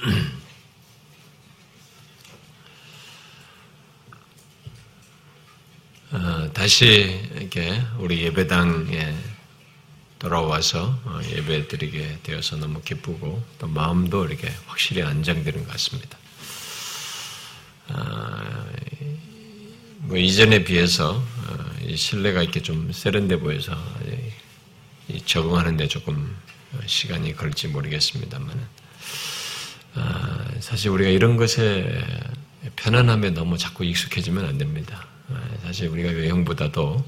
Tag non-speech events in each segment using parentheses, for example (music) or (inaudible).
(clears throat) 어, 다시 이렇게 우리 예배당에 돌아와서 어, 예배 드리게 되어서 너무 기쁘고 또 마음도 이렇게 확실히 안정되는 것 같습니다. 아, 뭐 이전에 비해서 어, 신뢰가 이렇게 좀 세련돼 보여서 적응하는데 조금 시간이 걸릴지 모르겠습니다만 아, 사실 우리가 이런 것에 편안함에 너무 자꾸 익숙해지면 안 됩니다. 아, 사실 우리가 외형보다도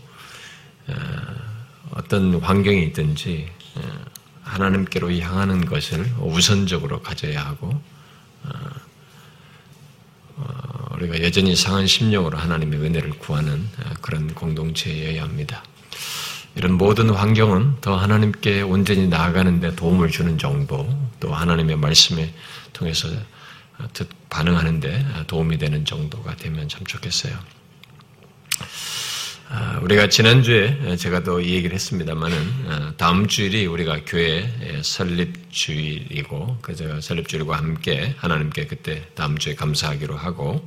어떤 환경이 있든지 하나님께로 향하는 것을 우선적으로 가져야 하고 어, 우리가 여전히 상한 심령으로 하나님의 은혜를 구하는 어, 그런 공동체여야 합니다. 이런 모든 환경은 더 하나님께 온전히 나아가는데 도움을 주는 정도, 또 하나님의 말씀에 통해서 어, 반응하는데 도움이 되는 정도가 되면 참 좋겠어요. 아, 우리가 지난주에 제가 또 이 얘기를 했습니다만은 아, 다음 주일이 우리가 교회 설립 주일이고 그저 설립 주일과 함께 하나님께 그때 다음 주에 감사하기로 하고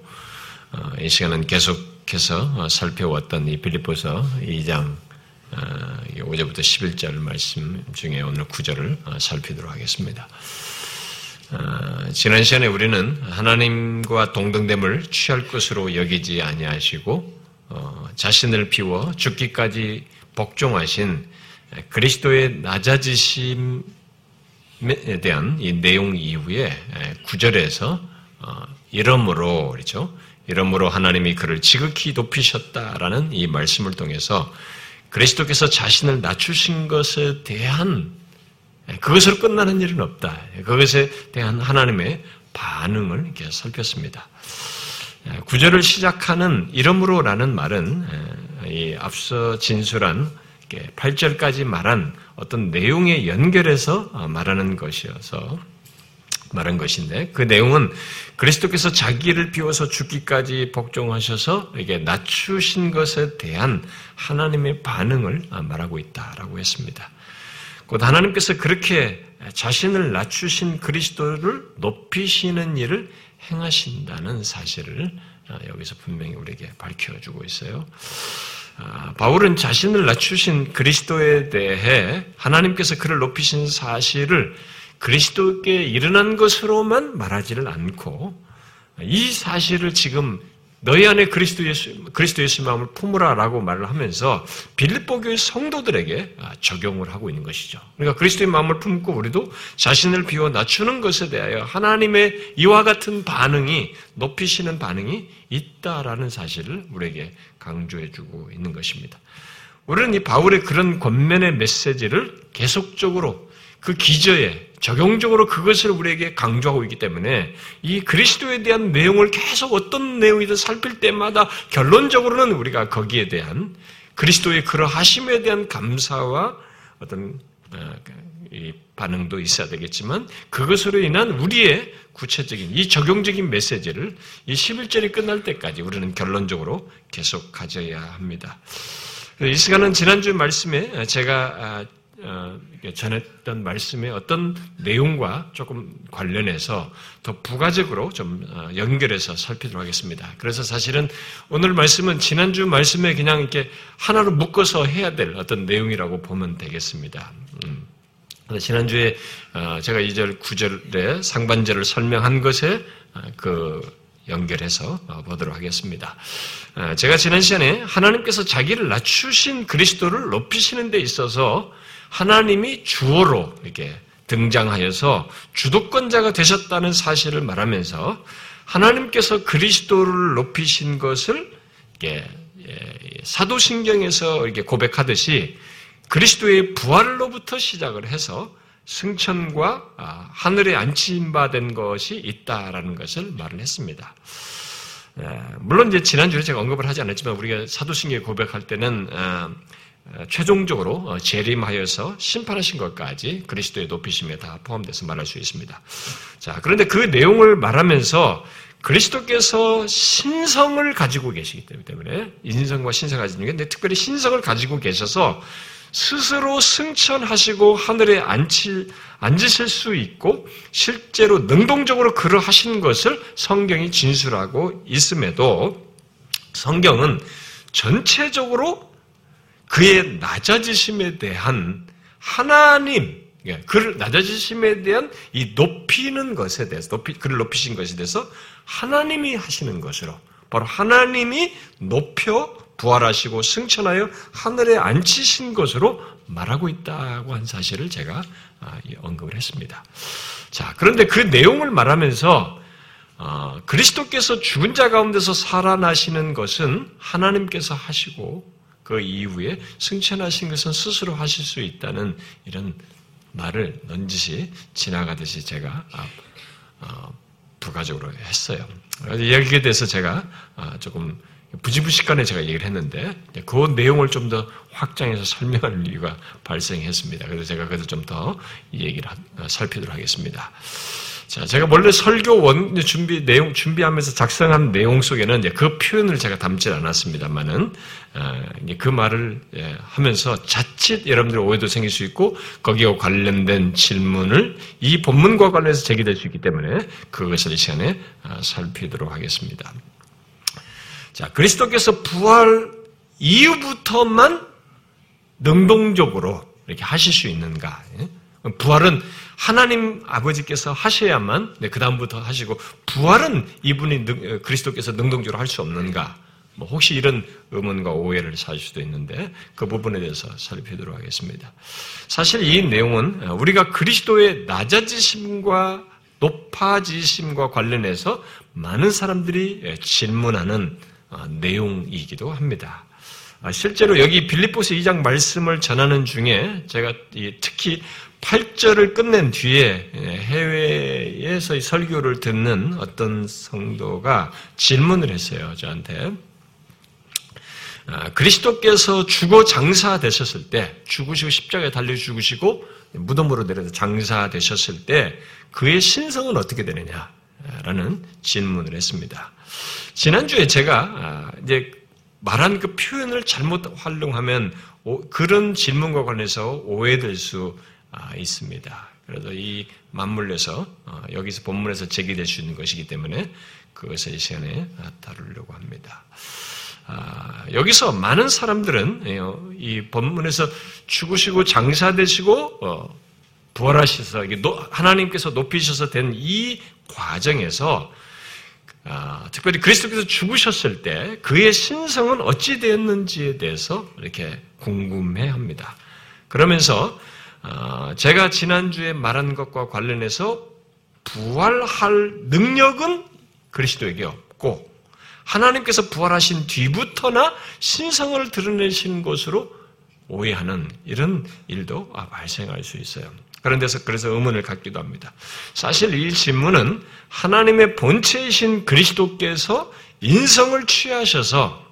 어, 이 시간은 계속해서 어, 살펴왔던 이 빌립보서 2장 5절부터 어, 11절 말씀 중에 오늘 9절을 살피도록 하겠습니다. 지난 시간에 우리는 하나님과 동등됨을 취할 것으로 여기지 아니하시고 어, 자신을 비워 죽기까지 복종하신 그리스도의 낮아지심에 대한 이 내용 이후에 구절에서 어, 이러므로 그렇죠. 이러므로 하나님이 그를 지극히 높이셨다라는 이 말씀을 통해서 그리스도께서 자신을 낮추신 것에 대한 그것으로 끝나는 일은 없다. 그것에 대한 하나님의 반응을 이렇게 살폈습니다. 예, 구절을 시작하는 이름으로라는 말은 예, 이 앞서 진술한 8절까지 말한 어떤 내용에 연결해서 어, 말하는 것이어서 말한 것인데 그 내용은 그리스도께서 자기를 비워서 죽기까지 복종하셔서 이게 낮추신 것에 대한 하나님의 반응을 어, 말하고 있다라고 했습니다. 곧 하나님께서 그렇게 자신을 낮추신 그리스도를 높이시는 일을 행하신다는 사실을 아, 여기서 분명히 우리에게 밝혀주고 있어요. 아, 바울은 자신을 낮추신 그리스도에 대해 하나님께서 그를 높이신 사실을 그리스도께 일어난 것으로만 말하지를 않고 이 사실을 지금 너희 안에 그리스도 예수, 그리스도 예수 마음을 품으라라고 말을 하면서 빌립보 교회 성도들에게 아, 적용을 하고 있는 것이죠. 그러니까 그리스도의 마음을 품고 우리도 자신을 비워 낮추는 것에 대하여 하나님의 이와 같은 반응이 높이시는 반응이 있다라는 사실을 우리에게 강조해 주고 있는 것입니다. 우리는 이 바울의 그런 권면의 메시지를 계속적으로 그 기저에 적용적으로 그것을 우리에게 강조하고 있기 때문에 이 그리스도에 대한 내용을 계속 어떤 내용이든 살필 때마다 결론적으로는 우리가 거기에 대한 그리스도의 그러하심에 대한 감사와 어떤 어, 이 반응도 있어야 되겠지만 그것으로 인한 우리의 구체적인 이 적용적인 메시지를 이 11절이 끝날 때까지 우리는 결론적으로 계속 가져야 합니다. 이 시간은 지난주 말씀에 제가 아, 어, 전했던 말씀의 어떤 내용과 조금 관련해서 더 부가적으로 좀 어, 연결해서 살피도록 하겠습니다. 그래서 사실은 오늘 말씀은 지난주 말씀에 그냥 이렇게 하나로 묶어서 해야 될 어떤 내용이라고 보면 되겠습니다. 음. 지난주에 어, 제가 2절, 9절의 상반절을 설명한 것에 그 연결해서 보도록 하겠습니다. 제가 지난 시간에 하나님께서 자기를 낮추신 그리스도를 높이시는 데 있어서 하나님이 주어로 이렇게 등장하여서 주도권자가 되셨다는 사실을 말하면서 하나님께서 그리스도를 높이신 것을 예, 사도신경에서 이렇게 고백하듯이 그리스도의 부활로부터 시작을 해서 승천과 아, 하늘에 안치받은 것이 있다라는 것을 말을 했습니다. 예, 물론 이제 지난주에 제가 언급을 하지 않았지만 우리가 사도신경에 고백할 때는 아, 최종적으로 어, 재림하여서 심판하신 것까지 그리스도의 높이심에 다 포함돼서 말할 수 있습니다. 자, 그런데 그 내용을 말하면서 그리스도께서 신성을 가지고 계시기 때문에 인성과 신성을 가지고 있는데 특별히 신성을 가지고 계셔서 스스로 승천하시고 하늘에 앉힐, 앉으실 수 있고 실제로 능동적으로 그러하신 것을 성경이 진술하고 있음에도 성경은 전체적으로 그의 낮아지심에 대한 하나님, 예, 그를 낮아지심에 대한 이 높이는 것에 대해서, 높이, 그를 높이신 것에 대해서 하나님이 하시는 것으로, 바로 하나님이 높여 부활하시고 승천하여 하늘에 앉히신 것으로 말하고 있다고 한 사실을 제가 아, 언급을 했습니다. 자, 그런데 그 내용을 말하면서 어, 그리스도께서 죽은 자 가운데서 살아나시는 것은 하나님께서 하시고 그 이후에 승천하신 것은 스스로 하실 수 있다는 이런 말을 넌지시 지나가듯이 제가 아, 어, 부가적으로 했어요. 여기에 대해서 제가 아, 조금 부지부식간에 제가 얘기를 했는데 그 내용을 좀 더 확장해서 설명할 이유가 발생했습니다. 그래서 제가 그래서 좀더 얘기를 살피도록 하겠습니다. 자, 제가 원래 설교 원 준비 내용 준비하면서 작성한 내용 속에는 그 표현을 제가 담지 않았습니다만은 어, 그 말을 예, 하면서 자칫 여러분들 오해도 생길 수 있고 거기와 관련된 질문을 이 본문과 관련해서 제기될 수 있기 때문에 그것을 이 시간에 어, 살피도록 하겠습니다. 자, 그리스도께서 부활 이후부터만 능동적으로 이렇게 하실 수 있는가? 예? 부활은 하나님 아버지께서 하셔야만 네, 그 다음부터 하시고 부활은 이분이 능, 그리스도께서 능동적으로 할 수 없는가? 뭐 혹시 이런 의문과 오해를 살 수도 있는데 그 부분에 대해서 살펴보도록 하겠습니다. 사실 이 내용은 우리가 그리스도의 낮아지심과 높아지심과 관련해서 많은 사람들이 질문하는 어, 내용이기도 합니다. 아, 실제로 여기 빌립보스 2장 말씀을 전하는 중에 제가 특히 8절을 끝낸 뒤에 예, 해외에서 설교를 듣는 어떤 성도가 질문을 했어요, 저한테. 아, 그리스도께서 죽어 장사되셨을 때, 죽으시고 십자가에 달려 죽으시고 무덤으로 내려서 장사되셨을 때 그의 신성은 어떻게 되느냐? 라는 질문을 했습니다. 지난주에 제가 아, 이제 말한 그 표현을 잘못 활용하면 그런 질문과 관해서 오해될 수 아, 있습니다. 그래서 이 맞물려서 어, 여기서 본문에서 제기될 수 있는 것이기 때문에 그것을 이 시간에 다루려고 합니다. 아, 여기서 많은 사람들은 예, 이 본문에서 죽으시고 장사되시고 어, 부활하셔서 하나님께서 높이셔서 된 이 과정에서 아, 특별히 그리스도께서 죽으셨을 때 그의 신성은 어찌 되었는지에 대해서 이렇게 궁금해합니다. 그러면서 어, 제가 지난주에 말한 것과 관련해서 부활할 능력은 그리스도에게 없고 하나님께서 부활하신 뒤부터나 신성을 드러내신 것으로 오해하는 이런 일도 발생할 수 있어요. 그런 데서 그래서 의문을 갖기도 합니다. 사실 이 질문은 하나님의 본체이신 그리스도께서 인성을 취하셔서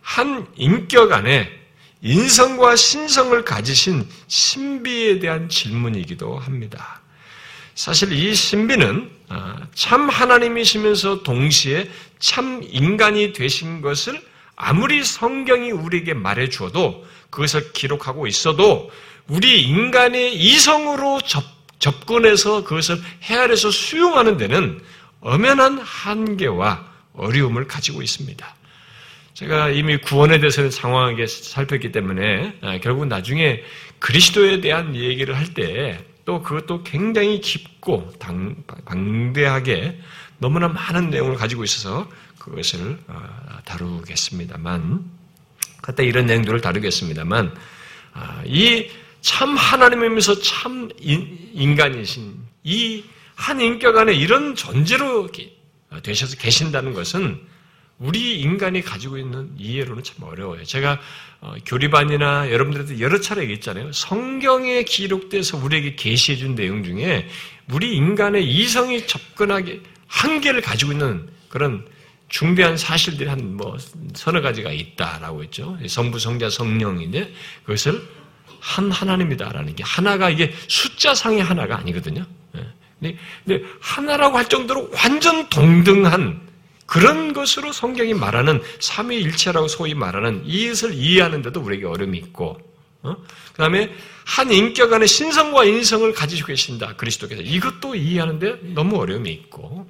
한 인격 안에 인성과 신성을 가지신 신비에 대한 질문이기도 합니다. 사실 이 신비는 아, 참 하나님이시면서 동시에 참 인간이 되신 것을 아무리 성경이 우리에게 말해 주어도 그것을 기록하고 있어도 우리 인간의 이성으로 접, 접근해서 그것을 헤아려서 수용하는 데는 엄연한 한계와 어려움을 가지고 있습니다. 제가 이미 구원에 대해서는 장황하게 살폈기 때문에 아, 결국 나중에 그리스도에 대한 얘기를 할 때 또 그것도 굉장히 깊고 당, 방대하게 너무나 많은 내용을 가지고 있어서 그것을 아, 다루겠습니다만 그때 이런 내용들을 다루겠습니다만 아, 이참 하나님이면서 참 인간이신 이 한 인격 안에 이런 존재로 되셔서 계신다는 것은 우리 인간이 가지고 있는 이해로는 참 어려워요. 제가 어, 교리반이나 여러분들한테 여러 차례 얘기했잖아요. 성경에 기록돼서 우리에게 계시해 준 내용 중에 우리 인간의 이성이 접근하게 한계를 가지고 있는 그런 중대한 사실들이 한 뭐 서너 가지가 있다라고 했죠. 성부, 성자, 성령인데 그것을 한 하나님이다라는 게 하나가 이게 숫자상의 하나가 아니거든요. 예. 근데 하나라고 할 정도로 완전 동등한 그런 것으로 성경이 말하는 삼위일체라고 소위 말하는 이것을 이해하는데도 우리에게 어려움이 있고 어? 그 다음에 한 인격 안에 신성과 인성을 가지고 계신다. 그리스도께서. 이것도 이해하는데 너무 어려움이 있고.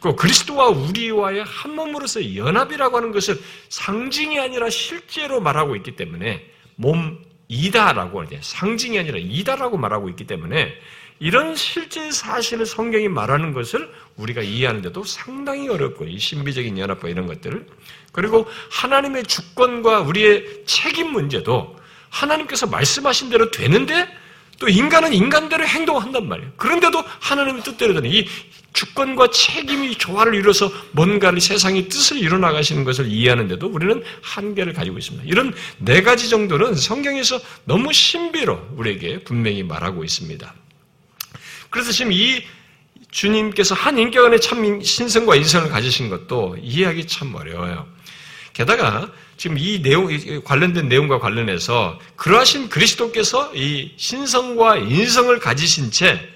그 그리스도와 우리와의 한 몸으로서 연합이라고 하는 것을 상징이 아니라 실제로 말하고 있기 때문에 몸 이다라고 하는 상징이 아니라 이다라고 말하고 있기 때문에 이런 실제 사실을 성경이 말하는 것을 우리가 이해하는데도 상당히 어렵고 이 신비적인 연합과 이런 것들을 그리고 하나님의 주권과 우리의 책임 문제도 하나님께서 말씀하신 대로 되는데 또 인간은 인간대로 행동한단 말이에요. 그런데도 하나님의 뜻대로 되는 이 주권과 책임이 조화를 이뤄서 뭔가를 세상의 뜻을 이뤄나가시는 것을 이해하는데도 우리는 한계를 가지고 있습니다. 이런 네 가지 정도는 성경에서 너무 신비로 우리에게 분명히 말하고 있습니다. 그래서 지금 이 주님께서 한 인격 안에 참 신성과 인성을 가지신 것도 이해하기 참 어려워요. 게다가 지금 이 내용, 관련된 내용과 관련해서 그러하신 그리스도께서 이 신성과 인성을 가지신 채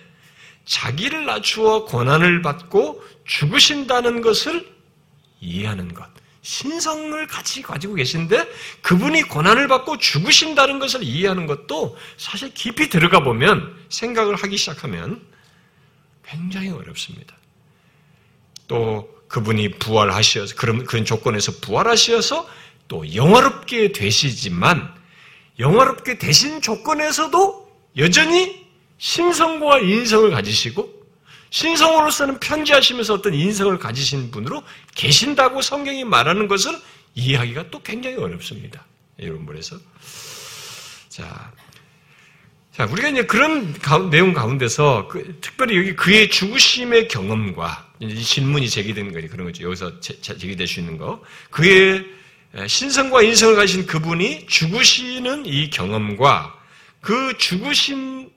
자기를 낮추어 고난을 받고 죽으신다는 것을 이해하는 것. 신성을 같이 가지고 계신데 그분이 고난을 받고 죽으신다는 것을 이해하는 것도 사실 깊이 들어가 보면 생각을 하기 시작하면 굉장히 어렵습니다. 또 그분이 부활하셔서 그런 그런 조건에서 부활하셔서 또 영화롭게 되시지만 영화롭게 되신 조건에서도 여전히 신성과 인성을 가지시고 신성으로서는 편지하시면서 어떤 인성을 가지신 분으로 계신다고 성경이 말하는 것을 이해하기가 또 굉장히 어렵습니다. 이런 분에서 자, 자 우리가 이제 그런 내용 가운데서 그, 특별히 여기 그의 죽으심의 경험과 이 질문이 제기되는 거예요. 그런 거죠. 여기서 제, 제기될 수 있는 거. 그의 신성과 인성을 가진 그분이 죽으시는 이 경험과 그 죽으신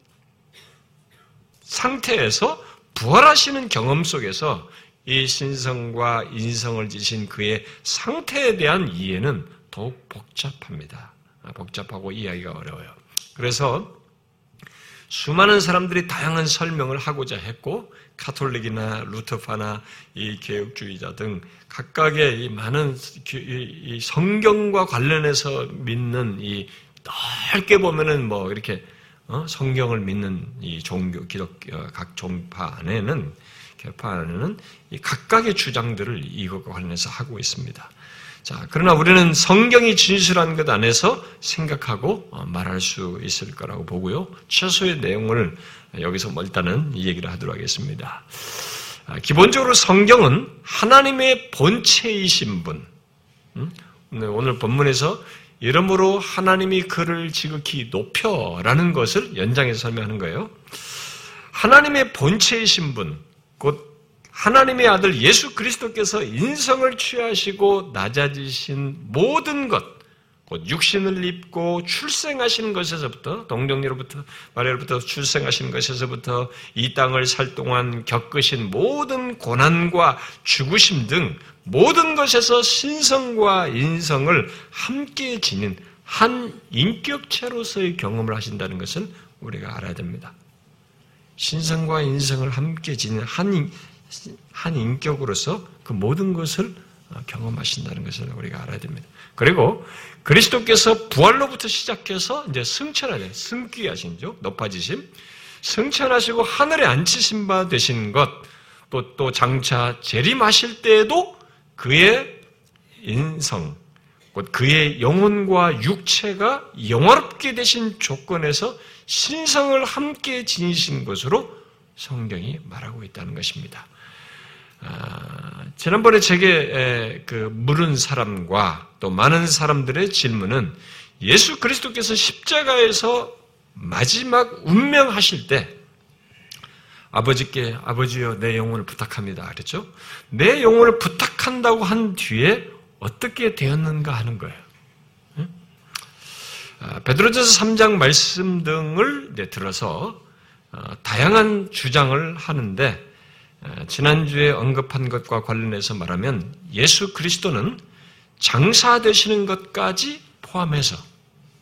상태에서 부활하시는 경험 속에서 이 신성과 인성을 지신 그의 상태에 대한 이해는 더욱 복잡합니다. 아, 복잡하고 이해하기가 어려워요. 그래서 수많은 사람들이 다양한 설명을 하고자 했고 카톨릭이나 루터파나 이 개혁주의자 등 각각의 이 많은 이 성경과 관련해서 믿는 이 넓게 보면은 뭐 이렇게 어? 성경을 믿는 이 종교 기독 어, 각 종파 안에는 개파 안에는 이 각각의 주장들을 이것과 관련해서 하고 있습니다. 자, 그러나 우리는 성경이 진실한 것 안에서 생각하고 어, 말할 수 있을 거라고 보고요. 최소의 내용을 여기서 뭐 일단은 이 얘기를 하도록 하겠습니다. 아, 기본적으로 성경은 하나님의 본체이신 분. 음? 오늘 본문에서 이러므로 하나님이 그를 지극히 높여라는 것을 연장해서 설명하는 거예요. 하나님의 본체이신 분, 곧 하나님의 아들 예수 그리스도께서 인성을 취하시고 낮아지신 모든 것, 곧 육신을 입고 출생하시는 것에서부터 동정리로부터 마리아로부터 출생하시는 것에서부터 이 땅을 살 동안 겪으신 모든 고난과 죽으심 등 모든 것에서 신성과 인성을 함께 지닌 한 인격체로서의 경험을 하신다는 것은 우리가 알아야 됩니다. 신성과 인성을 함께 지닌 한, 한 인격으로서 그 모든 것을 경험하신다는 것을 우리가 알아야 됩니다. 그리고 그리스도께서 부활로부터 시작해서 이제 승천하신, 승귀하신 죠. 높아지심. 승천하시고 하늘에 앉히신 바 되신 것, 또, 또 장차 재림하실 때에도 그의 인성, 곧 그의 영혼과 육체가 영화롭게 되신 조건에서 신성을 함께 지니신 것으로 성경이 말하고 있다는 것입니다. 아, 지난번에 제게 그 물은 사람과 또 많은 사람들의 질문은 예수 그리스도께서 십자가에서 마지막 운명하실 때 아버지께 아버지여 내 영혼을 부탁합니다. 그랬죠? 내 영혼을 부탁한다고 한 뒤에 어떻게 되었는가 하는 거예요. 아, 베드로전서 3장 말씀 등을 들어서 어, 다양한 주장을 하는데 지난주에 언급한 것과 관련해서 말하면 예수 그리스도는 장사 되시는 것까지 포함해서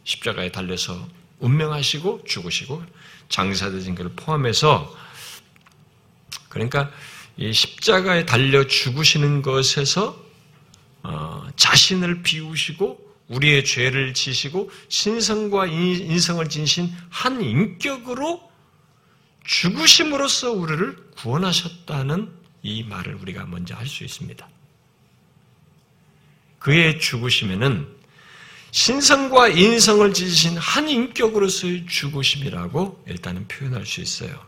십자가에 달려서 운명하시고 죽으시고 장사 되신 것을 포함해서 그러니까 이 십자가에 달려 죽으시는 것에서 어, 자신을 비우시고 우리의 죄를 지시고 신성과 인성을 지니신 한 인격으로 죽으심으로써 우리를 구원하셨다는 이 말을 우리가 먼저 할 수 있습니다. 그의 죽으심에는 신성과 인성을 지니신 한 인격으로서의 죽으심이라고 일단은 표현할 수 있어요.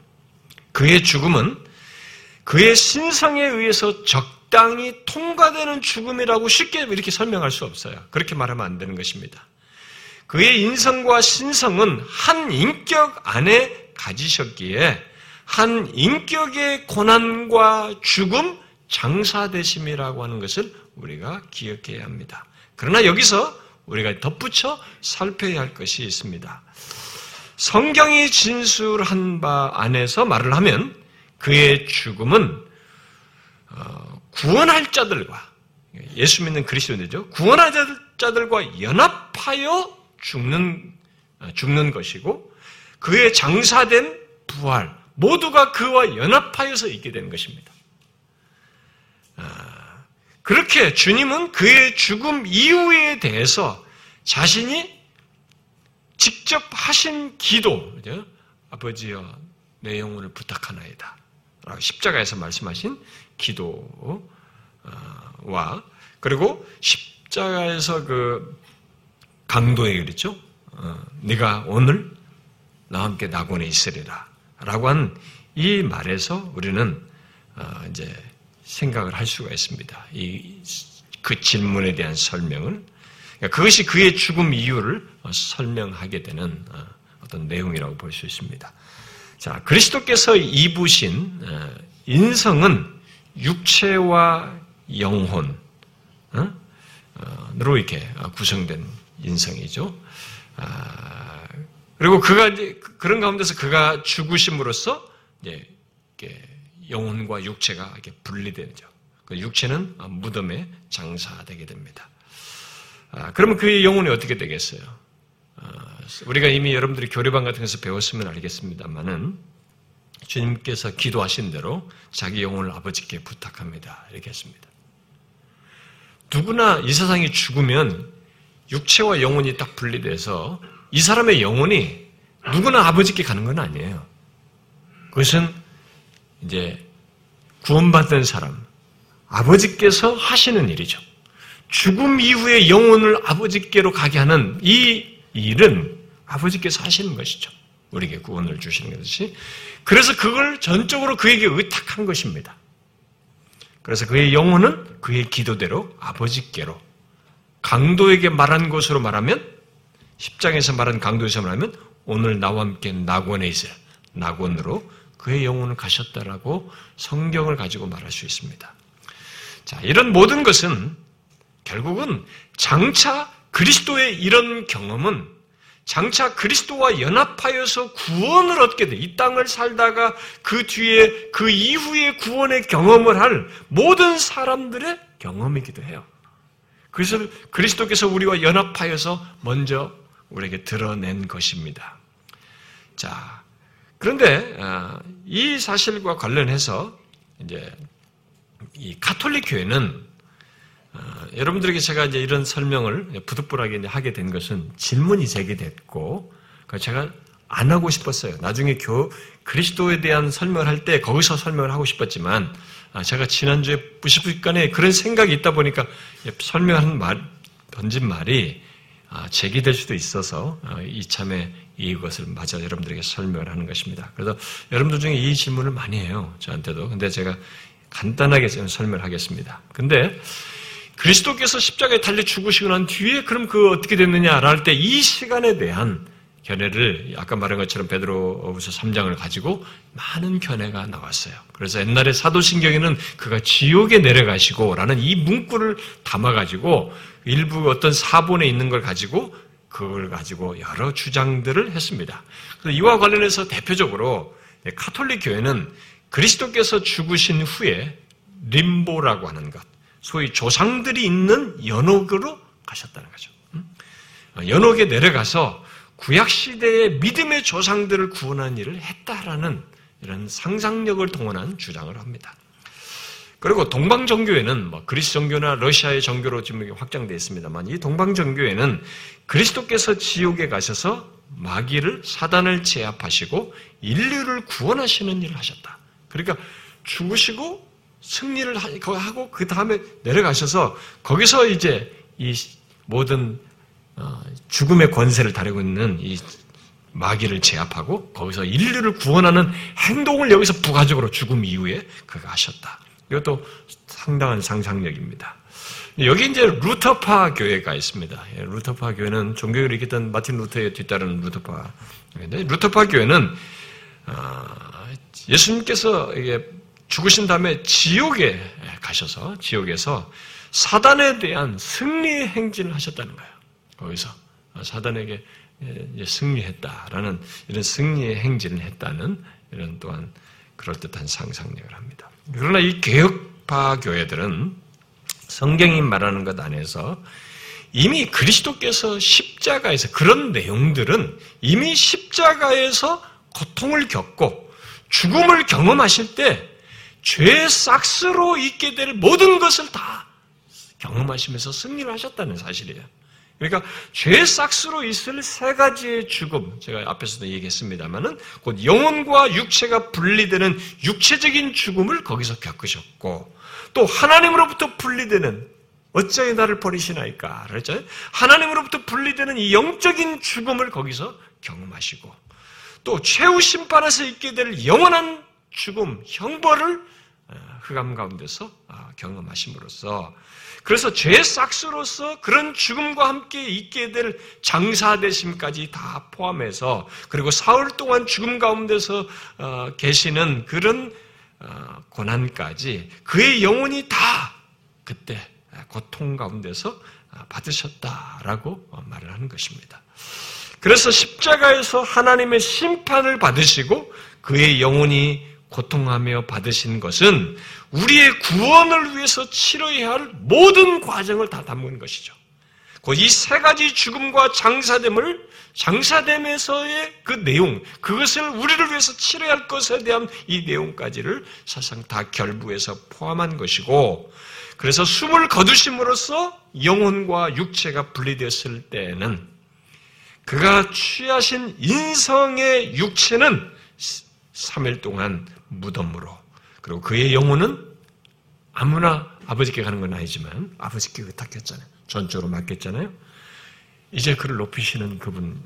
그의 죽음은 그의 신성에 의해서 적당히 통과되는 죽음이라고 쉽게 이렇게 설명할 수 없어요. 그렇게 말하면 안 되는 것입니다. 그의 인성과 신성은 한 인격 안에 가지셨기에 한 인격의 고난과 죽음, 장사되심이라고 하는 것을 우리가 기억해야 합니다. 그러나 여기서 우리가 덧붙여 살펴야 할 것이 있습니다. 성경이 진술한 바 안에서 말을 하면 그의 죽음은 어, 구원할 자들과 예수 믿는 그리스도인이죠. 구원할 자들과 연합하여 죽는 어, 죽는 것이고 그의 장사된 부활 모두가 그와 연합하여서 있게 되는 것입니다. 아, 그렇게 주님은 그의 죽음 이후에 대해서 자신이 직접 하신 기도, 아버지여 내 영혼을 부탁하나이다. 십자가에서 말씀하신 기도와 그리고 십자가에서 그 강도에 그랬죠. 어, 네가 오늘 나와 함께 낙원에 있으리라. 라고 한 이 말에서 우리는 어, 이제 생각을 할 수가 있습니다. 이, 그 질문에 대한 설명을. 그러니까 그것이 그의 죽음 이유를 어, 설명하게 되는 어, 어떤 내용이라고 볼 수 있습니다. 자, 그리스도께서 입으신 인성은 육체와 영혼으로 이렇게 구성된 인성이죠. 아, 그리고 그가 이제 그런 가운데서 그가 죽으심으로써 이제 영혼과 육체가 이렇게 분리되죠. 그 육체는 무덤에 장사되게 됩니다. 아, 그러면 그의 영혼이 어떻게 되겠어요? 아, 우리가 이미 여러분들이 교류반 같은 데서 배웠으면 알겠습니다만은 주님께서 기도하신 대로 자기 영혼을 아버지께 부탁합니다. 이렇게 했습니다. 누구나 이 세상이 죽으면 육체와 영혼이 딱 분리돼서 이 사람의 영혼이 누구나 아버지께 가는 건 아니에요. 그것은 이제 구원받은 사람, 아버지께서 하시는 일이죠. 죽음 이후에 영혼을 아버지께로 가게 하는 이 일은 아버지께서 하시는 것이죠. 우리에게 구원을 주시는 것이. 그래서 그걸 전적으로 그에게 의탁한 것입니다. 그래서 그의 영혼은 그의 기도대로 아버지께로 강도에게 말한 것으로 말하면 10장에서 말한 강도에서 말하면 오늘 나와 함께 낙원에 있어요. 낙원으로 그의 영혼을 가셨다라고 성경을 가지고 말할 수 있습니다. 자, 이런 모든 것은 결국은 장차 그리스도의 이런 경험은 장차 그리스도와 연합하여서 구원을 얻게 돼. 이 땅을 살다가 그 뒤에 그 이후에 구원의 경험을 할 모든 사람들의 경험이기도 해요. 그래서 그리스도께서 우리와 연합하여서 먼저 우리에게 드러낸 것입니다. 자, 그런데 아, 이 사실과 관련해서 이제 이 카톨릭 교회는 아, 여러분들에게 제가 이제 이런 설명을 부득불하게 하게 된 것은 질문이 제기됐고 그러니까 제가 안 하고 싶었어요. 나중에 교 그리스도에 대한 설명을 할 때 거기서 설명을 하고 싶었지만 아, 제가 지난주에 무시부간에 그런 생각이 있다 보니까 설명한 말 던진 말이 아, 제기될 수도 있어서 아, 이참에 이것을 맞아 여러분들에게 설명을 하는 것입니다. 그래서 여러분들 중에 이 질문을 많이 해요. 저한테도. 근데 제가 간단하게 설명을 하겠습니다. 근데 그리스도께서 십자가에 달려 죽으시고 난 뒤에 그럼 그 어떻게 됐느냐를 할때 이 시간에 대한 견해를 아까 말한 것처럼 베드로후서 3장을 가지고 많은 견해가 나왔어요. 그래서 옛날에 사도신경에는 그가 지옥에 내려가시고라는 이 문구를 담아 가지고 일부 어떤 사본에 있는 걸 가지고 그걸 가지고 여러 주장들을 했습니다. 이와 관련해서 대표적으로 카톨릭 교회는 그리스도께서 죽으신 후에 림보라고 하는 것, 소위 조상들이 있는 연옥으로 가셨다는 거죠. 연옥에 내려가서 구약 시대의 믿음의 조상들을 구원한 일을 했다라는 이런 상상력을 동원한 주장을 합니다. 그리고 동방 정교회는 뭐 그리스 정교나 러시아의 정교로 지금 확장되어 있습니다만 이 동방 정교회는 그리스도께서 지옥에 가셔서 마귀를 사단을 제압하시고 인류를 구원하시는 일을 하셨다. 그러니까 죽으시고 승리를 하고 그 다음에 내려가셔서 거기서 이제 이 모든 어, 죽음의 권세를 다루고 있는 이 마귀를 제압하고 거기서 인류를 구원하는 행동을 여기서 부가적으로 죽음 이후에 그가 하셨다. 이것도 상당한 상상력입니다. 여기 이제 루터파 교회가 있습니다. 예, 루터파 교회는 종교를 일으켰던 마틴 루터에 뒤따르는 루터파 교회인데 루터파 교회는 아, 예수님께서 죽으신 다음에 지옥에 가셔서 지옥에서 사단에 대한 승리 행진을 하셨다는 거예요. 거기서 사단에게 승리했다라는 이런 승리의 행진을 했다는 이런 또한 그럴듯한 상상력을 합니다. 그러나 이 개혁파 교회들은 성경이 말하는 것 안에서 이미 그리스도께서 십자가에서 그런 내용들은 이미 십자가에서 고통을 겪고 죽음을 경험하실 때 죄의 싹스로 있게 될 모든 것을 다 경험하시면서 승리를 하셨다는 사실이에요. 그러니까 죄의 싹스로 있을 세 가지의 죽음, 제가 앞에서도 얘기했습니다만은 곧 영혼과 육체가 분리되는 육체적인 죽음을 거기서 겪으셨고 또 하나님으로부터 분리되는 어찌하여 나를 버리시나이까 그랬죠. 하나님으로부터 분리되는 이 영적인 죽음을 거기서 경험하시고 또 최후 심판에서 있게 될 영원한 죽음, 형벌을 어, 흑암 가운데서 아, 경험하심으로써 그래서 죄 싹스로서 그런 죽음과 함께 있게 될 장사되심까지 다 포함해서 그리고 사흘 동안 죽음 가운데서 어, 계시는 그런 어, 고난까지 그의 영혼이 다 그때 고통 가운데서 아, 받으셨다라고 말을 하는 것입니다. 그래서 십자가에서 하나님의 심판을 받으시고 그의 영혼이 고통하며 받으신 것은 우리의 구원을 위해서 치러야 할 모든 과정을 다 담은 것이죠. 이세 가지 죽음과 장사됨을 장사됨에서의 그 내용, 그것을 우리를 위해서 치러야 할 것에 대한 이 내용까지를 사실상 다 결부해서 포함한 것이고, 그래서 숨을 거두심으로써 영혼과 육체가 분리되었을 때에는 그가 취하신 인성의 육체는 3일 동안 무덤으로 그리고 그의 영혼은 아무나 아버지께 가는 건 아니지만 아버지께 의탁했잖아요. 전적으로 맡겼잖아요. 이제 그를 높이시는 그분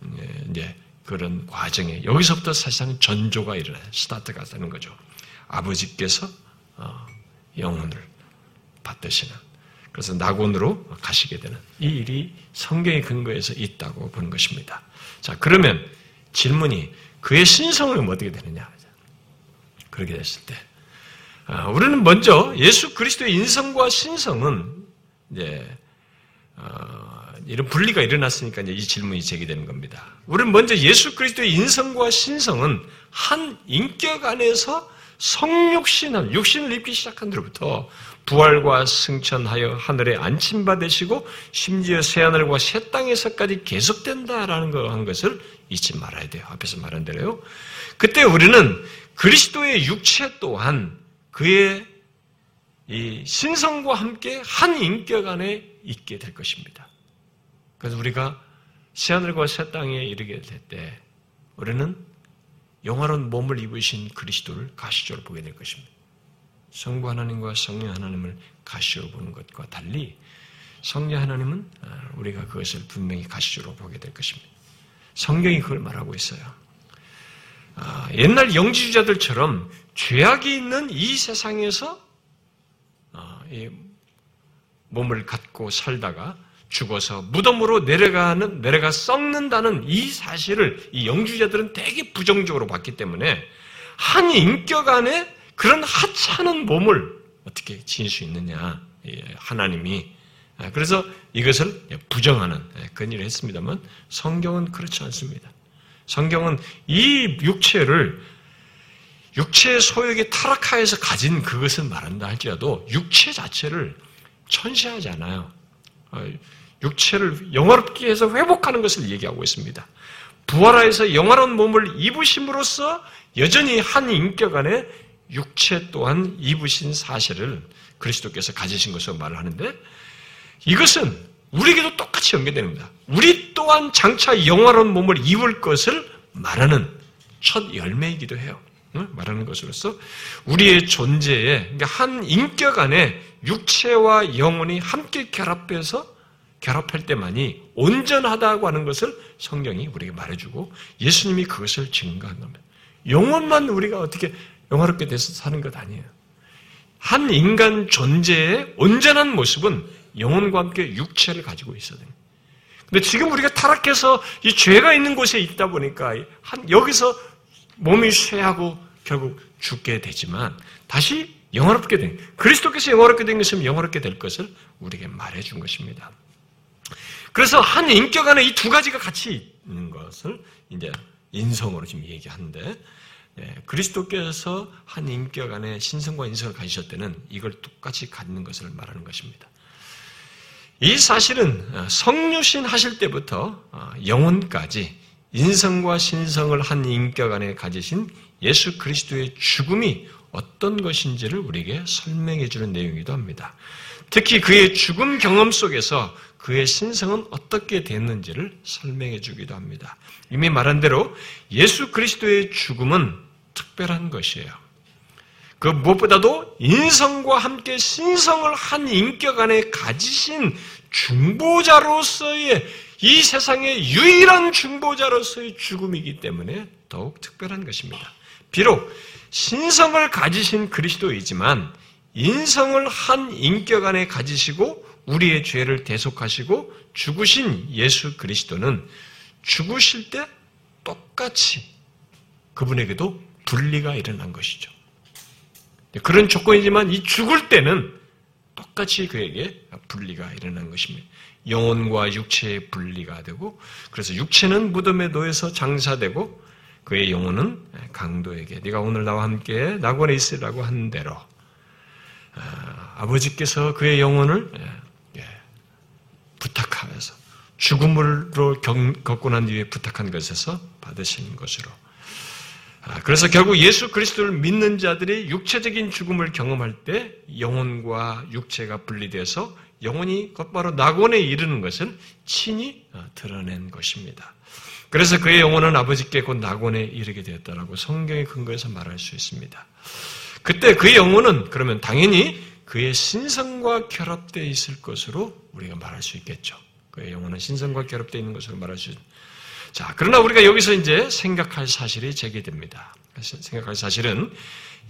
이제 그런 과정에 여기서부터 사실상 전조가 일어나요. 스타트가 되는 거죠. 아버지께서 어, 영혼을 받으시는 그래서 낙원으로 가시게 되는 이 일이 성경의 근거에서 있다고 보는 것입니다. 자 그러면 질문이 그의 신성은 어떻게 되느냐? 그렇게 됐을 때 아, 우리는 먼저 예수 그리스도의 인성과 신성은 이제 어, 이런 분리가 일어났으니까 이제 이 질문이 제기되는 겁니다. 우리는 먼저 예수 그리스도의 인성과 신성은 한 인격 안에서 성육신한 육신을 입기 시작한 뒤로부터 부활과 승천하여 하늘에 안침 받으시고 심지어 새 하늘과 새 땅에서까지 계속된다라는 것을 잊지 말아야 돼요. 앞에서 말한 대로요. 그때 우리는 그리스도의 육체 또한 그의 이 신성과 함께 한 인격 안에 있게 될 것입니다. 그래서 우리가 새하늘과 새 땅에 이르게 될 때 우리는 영화로운 몸을 입으신 그리스도를 가시적으로 보게 될 것입니다. 성부 하나님과 성령 하나님을 가시적으로 보는 것과 달리 성령 하나님은 아, 우리가 그것을 분명히 가시적으로 보게 될 것입니다. 성경이 그걸 말하고 있어요. 아, 옛날 영지주자들처럼 죄악이 있는 이 세상에서 아, 몸을 갖고 살다가 죽어서 무덤으로 내려가는 내려가 썩는다는 이 사실을 이 영주자들은 되게 부정적으로 봤기 때문에 한 인격 안에 그런 하찮은 몸을 어떻게 지닐 수 있느냐 하나님이 아, 그래서 이것을 부정하는 그런 일을 했습니다만 성경은 그렇지 않습니다. 성경은 이 육체를 육체의 소욕이 타락하여서 가진 그것을 말한다 할지라도 육체 자체를 천시하지 않아요. 어, 육체를 영화롭게 해서 회복하는 것을 얘기하고 있습니다. 부활하여서 영화로운 몸을 입으심으로써 여전히 한 인격 안에 육체 또한 입으신 사실을 그리스도께서 가지신 것으로 말을 하는데 이것은 우리에게도 똑같이 겁니다. 우리 또한 장차 영화로운 몸을 입을 것을 말하는 첫 열매이기도 해요. 말하는 것으로서 우리의 존재에 그러니까 한 인격 안에 육체와 영혼이 함께 결합해서 결합할 때만이 온전하다고 하는 것을 성경이 우리에게 말해주고 예수님이 그것을 증거한 겁니다. 영혼만 우리가 어떻게 영화롭게 돼서 사는 것 아니에요. 한 인간 존재의 온전한 모습은 영혼과 함께 육체를 가지고 있어야 됩니다. 근데 지금 우리가 타락해서 이 죄가 있는 곳에 있다 보니까 한 여기서 몸이 쇠하고 결국 죽게 되지만 다시 영화롭게 된 그리스도께서 영화롭게 된 것은 영화롭게 될 것을 우리에게 말해 준 것입니다. 그래서 한 인격 안에 이 두 가지가 같이 있는 것을 이제 인성으로 지금 얘기하는데 예, 그리스도께서 한 인격 안에 신성과 인성을 가지셨 때는 이걸 똑같이 갖는 것을 말하는 것입니다. 이 사실은 어, 성유신 하실 때부터 어, 영혼까지 인성과 신성을 한 인격 안에 가지신 예수 그리스도의 죽음이 어떤 것인지를 우리에게 설명해 주는 내용이기도 합니다. 특히 그의 죽음 경험 속에서 그의 신성은 어떻게 됐는지를 설명해 주기도 합니다. 이미 말한 대로 예수 그리스도의 죽음은 특별한 것이에요. 그 무엇보다도 인성과 함께 신성을 한 인격 안에 가지신 중보자로서의 이 세상의 유일한 중보자로서의 죽음이기 때문에 더욱 특별한 것입니다. 비록 신성을 가지신 그리스도이지만 인성을 한 인격 안에 가지시고 우리의 죄를 대속하시고 죽으신 예수 그리스도는 죽으실 때 똑같이 그분에게도 분리가 일어난 것이죠. 그런 조건이지만 이 죽을 때는 똑같이 그에게 분리가 일어난 것입니다. 영혼과 육체의 분리가 되고 그래서 육체는 무덤에 놓여서 장사되고 그의 영혼은 강도에게 네가 오늘 나와 함께 낙원에 있으라고 한 대로 아, 버지께서 그의 영혼을 예, 예, 부탁하면서 죽음으로 겪고 난 뒤에 부탁한 것에서 받으신 것으로 아, 그래서 결국 예수 그리스도를 믿는 자들이 육체적인 죽음을 경험할 때 영혼과 육체가 분리돼서 영혼이 곧바로 낙원에 이르는 것을 친히 어, 드러낸 것입니다. 그래서 그의 영혼은 아버지께 곧 낙원에 이르게 되었다라고 성경의 근거에서 말할 수 있습니다. 그때 그의 영혼은 그러면 당연히 그의 신성과 결합되어 있을 것으로 우리가 말할 수 있겠죠. 그의 영혼은 신성과 결합되어 있는 것으로 말할 수 있습니다. 자, 그러나 우리가 여기서 이제 생각할 사실이 제기됩니다. 생각할 사실은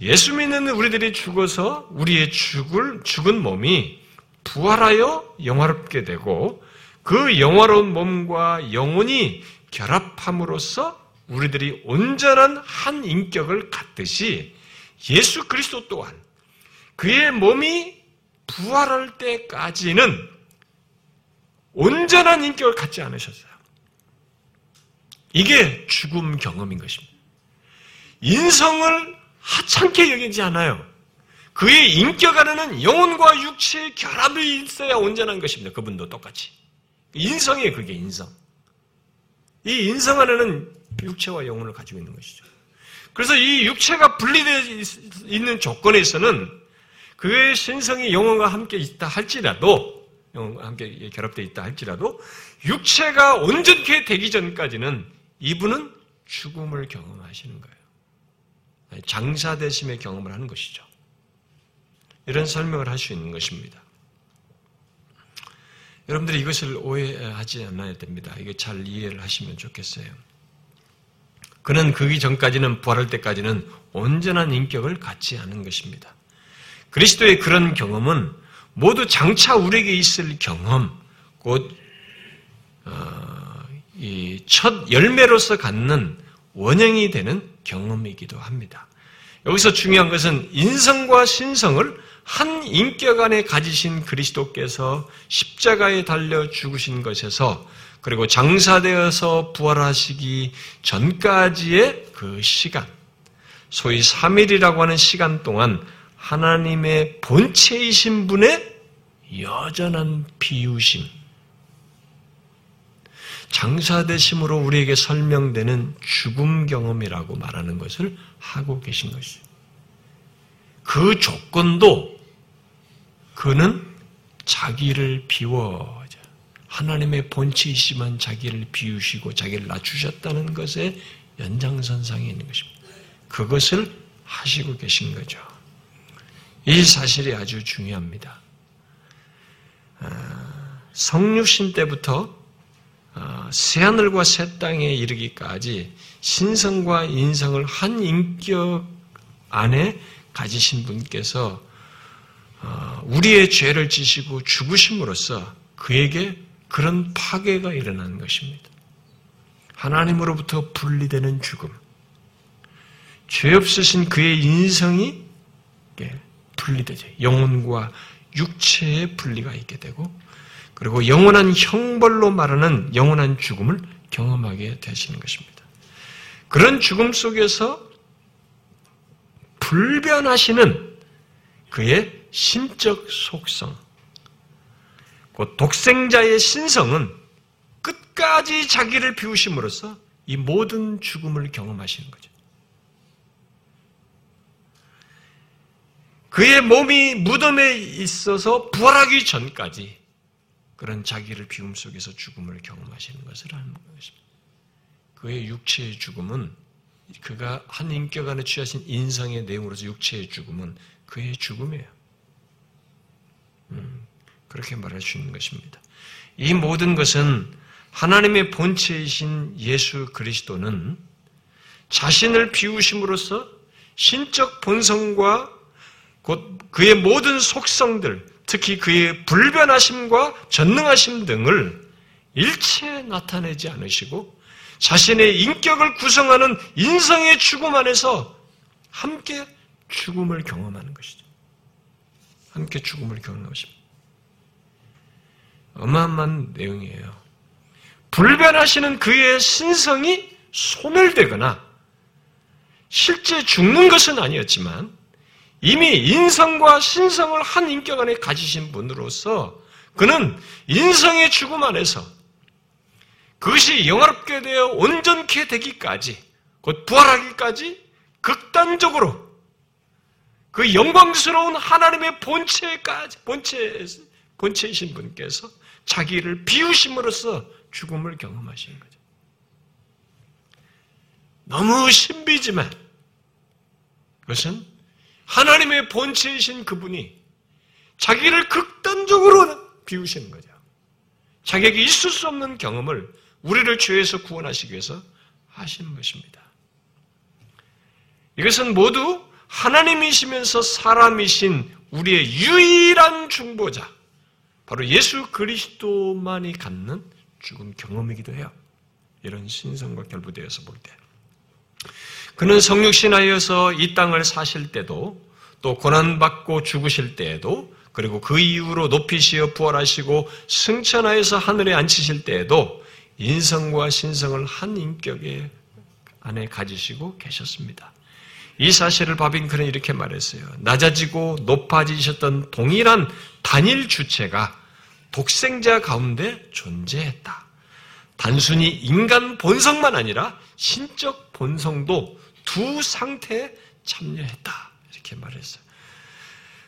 예수 믿는 우리들이 죽어서 우리의 죽을, 죽은 몸이 부활하여 영화롭게 되고 그 영화로운 몸과 영혼이 결합함으로써 우리들이 온전한 한 인격을 갖듯이 예수 그리스도 또한 그의 몸이 부활할 때까지는 온전한 인격을 갖지 않으셨어요. 이게 죽음 경험인 것입니다. 인성을 하찮게 여기지 않아요. 그의 인격 안에는 영혼과 육체의 결합이 있어야 온전한 것입니다. 그분도 똑같이. 인성이에요, 그게 인성. 이 인성 안에는 육체와 영혼을 가지고 있는 것이죠. 그래서 이 육체가 분리되어 있는 조건에서는 그의 신성이 영혼과 함께 있다 할지라도, 영혼과 함께 결합되어 있다 할지라도, 육체가 온전케 되기 전까지는 이분은 죽음을 경험하시는 거예요. 장사되심의 경험을 하는 것이죠. 이런 설명을 할 수 있는 것입니다. 여러분들이 이것을 오해하지 않아야 됩니다. 이게 잘 이해를 하시면 좋겠어요. 그는 그기 전까지는 부활할 때까지는 온전한 인격을 갖지 않은 것입니다. 그리스도의 그런 경험은 모두 장차 우리에게 있을 경험, 곧 어, 이 첫 열매로서 갖는 원형이 되는 경험이기도 합니다. 여기서 중요한 것은 인성과 신성을 한 인격 안에 가지신 그리스도께서 십자가에 달려 죽으신 것에서 그리고 장사되어서 부활하시기 전까지의 그 시간, 소위 3일이라고 하는 시간 동안 하나님의 본체이신 분의 여전한 비유심, 장사되심으로 우리에게 설명되는 죽음 경험이라고 말하는 것을 하고 계신 것이죠. 그 조건도 그는 자기를 비워 하나님의 본체이시만 자기를 비우시고 자기를 낮추셨다는 것에 연장선상에 있는 것입니다. 그것을 하시고 계신 거죠. 이 사실이 아주 중요합니다. 아, 성육신 때부터 아, 새하늘과 새 땅에 이르기까지 신성과 인성을 한 인격 안에 가지신 분께서 아, 우리의 죄를 지시고 죽으심으로써 그에게 그런 파괴가 일어나는 것입니다. 하나님으로부터 분리되는 죽음. 죄 없으신 그의 인성이 분리되죠. 영혼과 육체의 분리가 있게 되고, 그리고 영원한 형벌로 말하는 영원한 죽음을 경험하게 되시는 것입니다. 그런 죽음 속에서 불변하시는 그의 신적 속성, 그 독생자의 신성은 끝까지 자기를 비우심으로써 이 모든 죽음을 경험하시는 거죠. 그의 몸이 무덤에 있어서 부활하기 전까지 그런 자기를 비움 속에서 죽음을 경험하시는 것을 하는 것입니다. 그의 육체의 죽음은 그가 한 인격 안에 취하신 인성의 내용으로서 육체의 죽음은 그의 죽음이에요. 음, 그렇게 말할 수 있는 것입니다. 이 모든 것은 하나님의 본체이신 예수 그리스도는 자신을 비우심으로써 신적 본성과 곧 그의 모든 속성들, 특히 그의 불변하심과 전능하심 등을 일체 나타내지 않으시고 자신의 인격을 구성하는 인성의 죽음 안에서 함께 죽음을 경험하는 것이죠. 함께 죽음을 경험하는 것입니다. 어마어마한 내용이에요. 불변하시는 그의 신성이 소멸되거나 실제 죽는 것은 아니었지만 이미 인성과 신성을 한 인격 안에 가지신 분으로서 그는 인성의 죽음 안에서 그것이 영화롭게 되어 온전케 되기까지 곧 부활하기까지 극단적으로 그 영광스러운 하나님의 본체까지 본체 본체이신 분께서 자기를 비우심으로써 죽음을 경험하시는 거죠. 너무 신비지만 그것은 하나님의 본체이신 그분이 자기를 극단적으로 비우시는 거죠. 자기에게 있을 수 없는 경험을 우리를 죄에서 구원하시기 위해서 하시는 것입니다. 이것은 모두 하나님이시면서 사람이신 우리의 유일한 중보자, 바로 예수 그리스도만이 갖는 죽은 경험이기도 해요. 이런 신성과 결부되어서 볼 때. 그는 성육신하여서 이 땅을 사실 때도 또 고난받고 죽으실 때에도 그리고 그 이후로 높이시어 부활하시고 승천하여서 하늘에 앉히실 때에도 인성과 신성을 한 인격에 안에 가지시고 계셨습니다. 이 사실을 바빙크는 이렇게 말했어요. 낮아지고 높아지셨던 동일한 단일 주체가 독생자 가운데 존재했다. 단순히 인간 본성만 아니라 신적 본성도 두 상태에 참여했다. 이렇게 말했어요.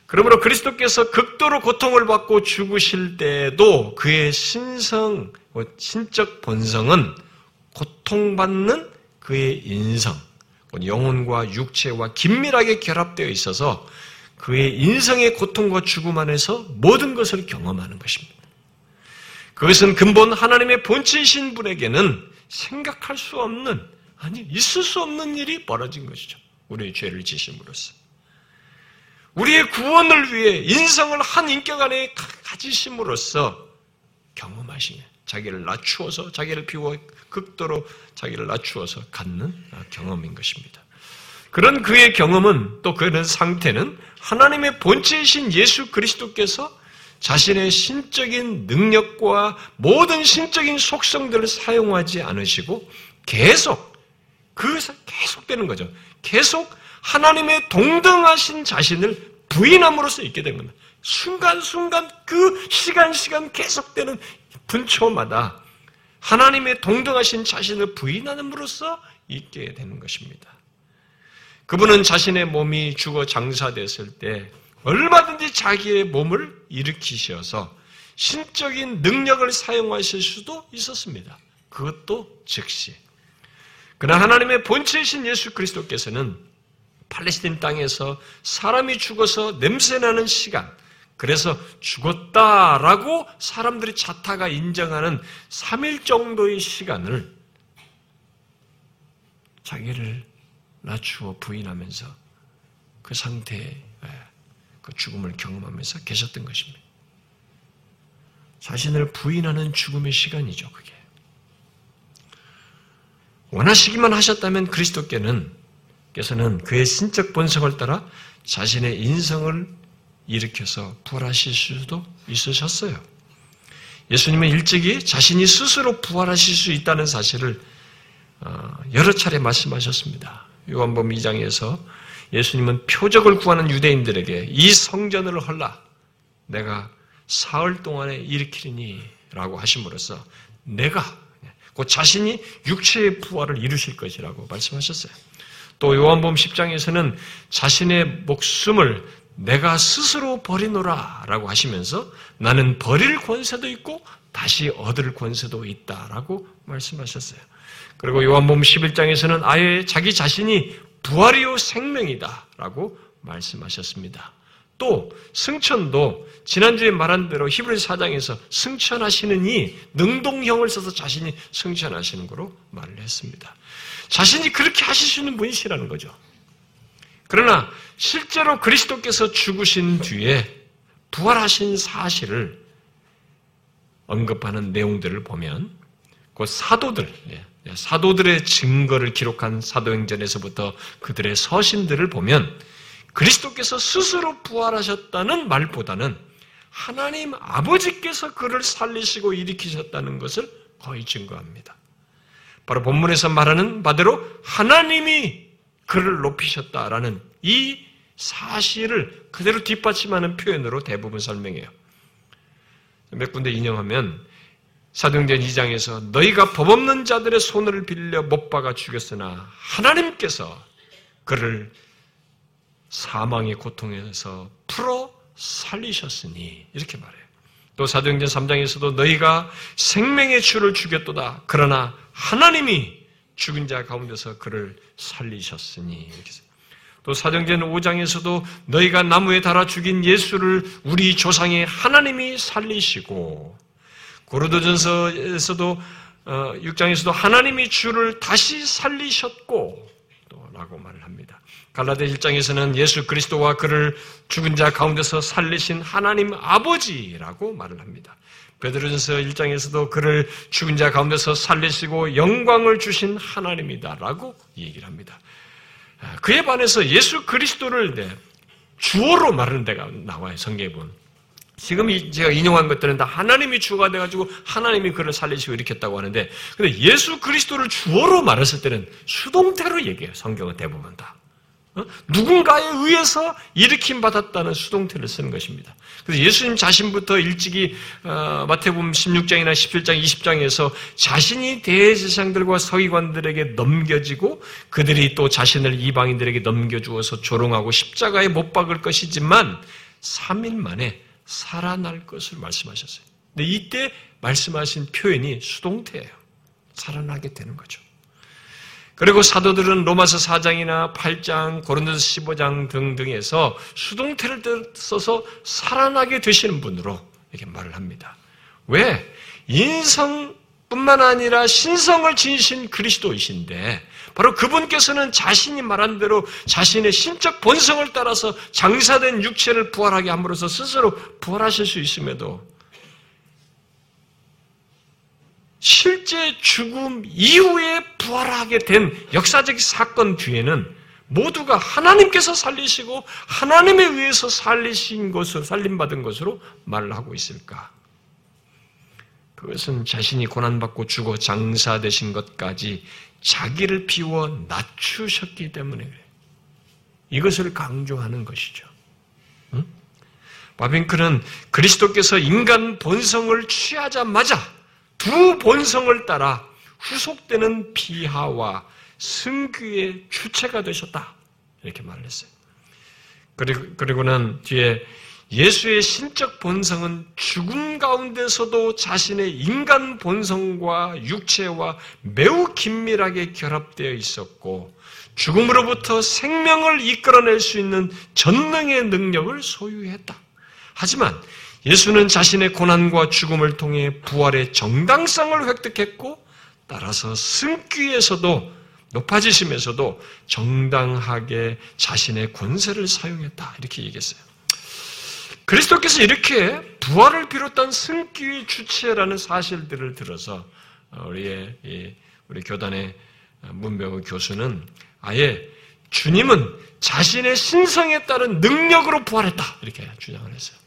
그러므로 그리스도께서 극도로 고통을 받고 죽으실 때도 그의 신성, 신적 본성은 고통받는 그의 인성, 영혼과 육체와 긴밀하게 결합되어 있어서 그의 인성의 고통과 죽음 안에서 모든 것을 경험하는 것입니다. 그것은 근본 하나님의 본체이신 분에게는 생각할 수 없는, 아니, 있을 수 없는 일이 벌어진 것이죠. 우리의 죄를 지심으로써. 우리의 구원을 위해 인성을 한 인격 안에 가지심으로써 경험하시네. 자기를 낮추어서, 자기를 비워 극도로 자기를 낮추어서 갖는 경험인 것입니다. 그런 그의 경험은 또 그런 상태는 하나님의 본체이신 예수 그리스도께서 자신의 신적인 능력과 모든 신적인 속성들을 사용하지 않으시고 계속 그 계속되는 거죠. 계속 하나님의 동등하신 자신을 부인함으로써 있게 된 겁니다. 순간순간 그 시간시간 계속되는 분초마다 하나님의 동등하신 자신을 부인함으로써 있게 되는 것입니다. 그분은 자신의 몸이 죽어 장사됐을 때 얼마든지 자기의 몸을 일으키셔서 신적인 능력을 사용하실 수도 있었습니다. 그것도 즉시. 그러나 하나님의 본체이신 예수 그리스도께서는 팔레스틴 땅에서 사람이 죽어서 냄새나는 시간, 그래서 죽었다라고 사람들이 자타가 인정하는 3일 정도의 시간을 자기를 낮추어 부인하면서 그 상태에 그 죽음을 경험하면서 계셨던 것입니다. 자신을 부인하는 죽음의 시간이죠, 그게. 원하시기만 하셨다면 그리스도께는 께서는 그의 신적 본성을 따라 자신의 인성을 일으켜서 부활하실 수도 있으셨어요. 예수님은 일찍이 자신이 스스로 부활하실 수 있다는 사실을 어, 여러 차례 말씀하셨습니다. 요한복음 2장에서 예수님은 표적을 구하는 유대인들에게 이 성전을 헐라 내가 사흘 동안에 일으키리니 라고 하심으로써 내가 그 자신이 육체의 부활을 이루실 것이라고 말씀하셨어요. 또 요한복음 10장에서는 자신의 목숨을 내가 스스로 버리노라 라고 하시면서 나는 버릴 권세도 있고 다시 얻을 권세도 있다라고 말씀하셨어요. 그리고 요한복음 11장에서는 아예 자기 자신이 부활이요 생명이다 라고 말씀하셨습니다. 또 승천도 지난주에 말한 대로 히브리 사장에서 승천하시는 이 능동형을 써서 자신이 승천하시는 거로 말을 했습니다. 자신이 그렇게 있는 분이시라는 거죠. 그러나 실제로 그리스도께서 죽으신 뒤에 부활하신 사실을 언급하는 내용들을 보면 그 사도들, 예, 사도들의 증거를 기록한 사도행전에서부터 그들의 서신들을 보면 그리스도께서 스스로 부활하셨다는 말보다는 하나님 아버지께서 그를 살리시고 일으키셨다는 것을 거의 증거합니다. 바로 본문에서 말하는 바대로 하나님이 그를 높이셨다라는 이 사실을 그대로 뒷받침하는 표현으로 대부분 설명해요. 몇 군데 인용하면 사도행전 2장에서 너희가 법 없는 자들의 손을 빌려 못 박아 죽였으나 하나님께서 그를 사망의 고통에서 풀어 살리셨으니 이렇게 말해요. 또 사도행전 3장에서도 너희가 생명의 주를 죽였도다. 그러나 하나님이 죽은 자 가운데서 그를 살리셨으니 이렇게 또 사도행전 5장에서도 너희가 나무에 달아 죽인 예수를 우리 조상의 하나님이 살리시고 고르도전서에서도 6장에서도 어, 하나님이 주를 다시 살리셨고 또 라고 말을 합니다. 갈라데 1장에서는 예수 그리스도와 그를 죽은 자 가운데서 살리신 하나님 아버지라고 말을 합니다. 베드로전서 1장에서도 그를 죽은 자 가운데서 살리시고 영광을 주신 하나님이다라고 얘기를 합니다. 아, 그에 반해서 예수 그리스도를 주어로 말하는 데가 나와요. 성경에 보면. 지금 제가 인용한 것들은 다 하나님이 주가 돼가지고 하나님이 그를 살리시고 일으켰다고 하는데, 근데 예수 그리스도를 주어로 말했을 때는 수동태로 얘기해요. 성경은 대부분 다. 어? 누군가에 의해서 일으킴 받았다는 수동태를 쓰는 것입니다. 그래서 예수님 자신부터 일찍이 어, 마태복음 16장이나 17장, 20장에서 자신이 대제사장들과 서기관들에게 넘겨지고 그들이 또 자신을 이방인들에게 넘겨주어서 조롱하고 십자가에 못 박을 것이지만 3일 만에 살아날 것을 말씀하셨어요. 근데 이때 말씀하신 표현이 수동태예요. 살아나게 되는 거죠. 그리고 사도들은 로마서 4장이나 8장, 고린도서 15장 등등에서 수동태를 써서 살아나게 되시는 분으로 이렇게 말을 합니다. 왜? 인성뿐만 아니라 신성을 지니신 그리스도이신데 바로 그분께서는 자신이 말한 대로 자신의 신적 본성을 따라서 장사된 육체를 부활하게 함으로써 스스로 부활하실 수 있음에도 실제 죽음 이후에 부활하게 된 역사적 사건 뒤에는 모두가 하나님께서 살리시고 하나님에 의해서 살리신 것을 살림받은 것으로 말을 하고 있을까? 그것은 자신이 고난받고 죽어 장사되신 것까지 자기를 비워 낮추셨기 때문에 그래요. 이것을 강조하는 것이죠. 응? 바빙크는 그리스도께서 인간 본성을 취하자마자 두 본성을 따라 후속되는 비하와 승규의 주체가 되셨다. 이렇게 말을 했어요. 그리고, 그리고는 뒤에 예수의 신적 본성은 죽음 가운데서도 자신의 인간 본성과 육체와 매우 긴밀하게 결합되어 있었고, 죽음으로부터 생명을 이끌어낼 수 있는 전능의 능력을 소유했다. 하지만 예수는 자신의 고난과 죽음을 통해 부활의 정당성을 획득했고, 따라서 승귀에서도 높아지심에서도 정당하게 자신의 권세를 사용했다. 이렇게 얘기했어요. 그리스도께서 이렇게 부활을 비롯한 승기의 주체라는 사실들을 들어서 우리의 우리 교단의 문병의 교수는 아예 주님은 자신의 신성에 따른 능력으로 부활했다 이렇게 주장을 했어요.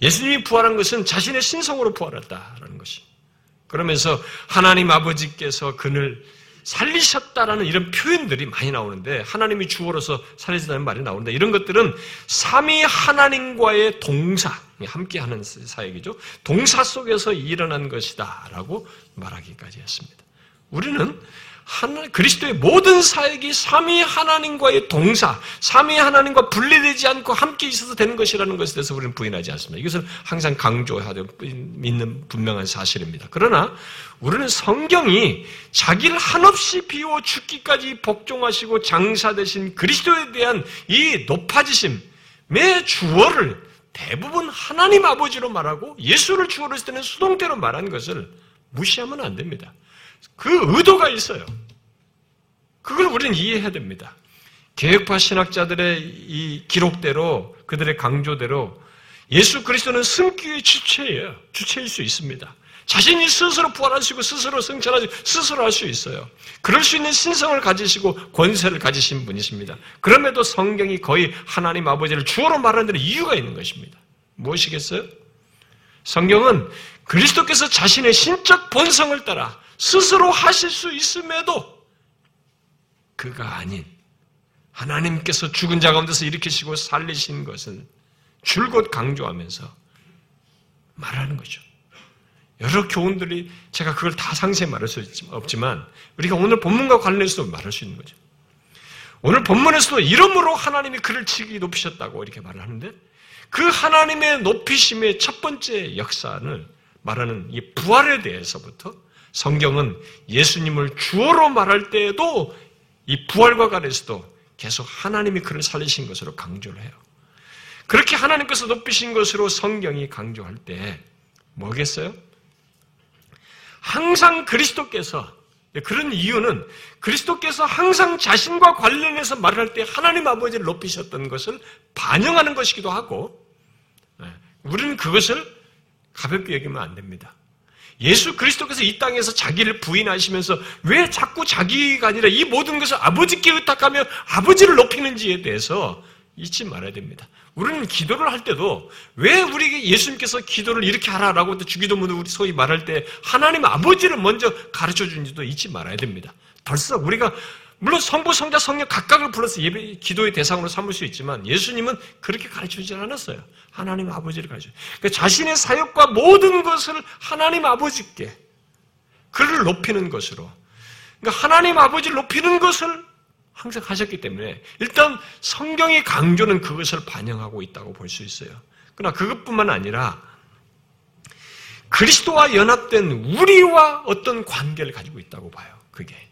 예수님이 부활한 것은 자신의 신성으로 부활했다라는 것이. 그러면서 하나님 아버지께서 그를 살리셨다라는 이런 표현들이 많이 나오는데 하나님이 주어로서 살리셨다는 말이 나오는데 이런 것들은 삼위 하나님과의 동사 함께하는 사역이죠. 동사 속에서 일어난 것이다라고 말하기까지 했습니다. 우리는 하나, 그리스도의 모든 사역이 삼위 하나님과의 동사, 삼위 하나님과 분리되지 않고 함께 있어서 되는 것이라는 것에 대해서 우리는 부인하지 않습니다. 이것을 항상 강조해야 믿는 분명한 사실입니다. 그러나 우리는 성경이 자기를 한없이 비워 죽기까지 복종하시고 장사되신 그리스도에 대한 이 높아지심의 주어를 대부분 하나님 아버지로 말하고 예수를 주어로 했을 때는 수동태로 말한 것을 무시하면 안 됩니다. 그 의도가 있어요. 그걸 우리는 이해해야 됩니다. 계획파 신학자들의 이 기록대로 그들의 강조대로 예수 그리스도는 승기의 주체예요. 주체일 수 있습니다. 자신이 스스로 부활하시고 스스로 승천하시고 스스로 할 수 있어요. 그럴 수 있는 신성을 가지시고 권세를 가지신 분이십니다. 그럼에도 성경이 거의 하나님 아버지를 주어로 말하는 데는 이유가 있는 것입니다. 무엇이겠어요? 성경은 그리스도께서 자신의 신적 본성을 따라 스스로 하실 수 있음에도 그가 아닌 하나님께서 죽은 자 가운데서 일으키시고 살리신 것은 줄곧 강조하면서 말하는 거죠. 여러 교훈들이 제가 그걸 다 상세히 말할 수 없지만 우리가 오늘 본문과 관련해서도 말할 수 있는 거죠. 오늘 본문에서도 이름으로 하나님이 그를 지기 높이셨다고 이렇게 말을 하는데 그 하나님의 높이심의 첫 번째 역사를 말하는 이 부활에 대해서부터 성경은 예수님을 주어로 말할 때에도 이 부활과 관해서도 계속 하나님이 그를 살리신 것으로 강조를 해요. 그렇게 하나님께서 높이신 것으로 성경이 강조할 때 뭐겠어요? 항상 그리스도께서 그런 이유는 그리스도께서 항상 자신과 관련해서 말을 할때 하나님 아버지를 높이셨던 것을 반영하는 것이기도 하고 네, 우리는 그것을 가볍게 여기면 안 됩니다. 예수 그리스도께서 이 땅에서 자기를 부인하시면서 왜 자꾸 자기가 아니라 이 모든 것을 아버지께 의탁하며 아버지를 높이는지에 대해서 잊지 말아야 됩니다. 우리는 기도를 할 때도 왜 우리 예수님께서 기도를 이렇게 하라라고 주기도문을 우리 소위 말할 때 하나님 아버지를 먼저 가르쳐 준지도 잊지 말아야 됩니다. 벌써 우리가 물론 성부, 성자, 성령 각각을 불러서 예배, 기도의 대상으로 삼을 수 있지만 예수님은 그렇게 가르쳐 주지 않았어요. 하나님 아버지를 가르쳐. 그러니까 자신의 사역과 모든 것을 하나님 아버지께 그를 높이는 것으로. 그러니까 하나님 아버지를 높이는 것을 항상 하셨기 때문에 일단 성경의 강조는 그것을 반영하고 있다고 볼 수 있어요. 그러나 그것뿐만 아니라 그리스도와 연합된 우리와 어떤 관계를 가지고 있다고 봐요. 그게.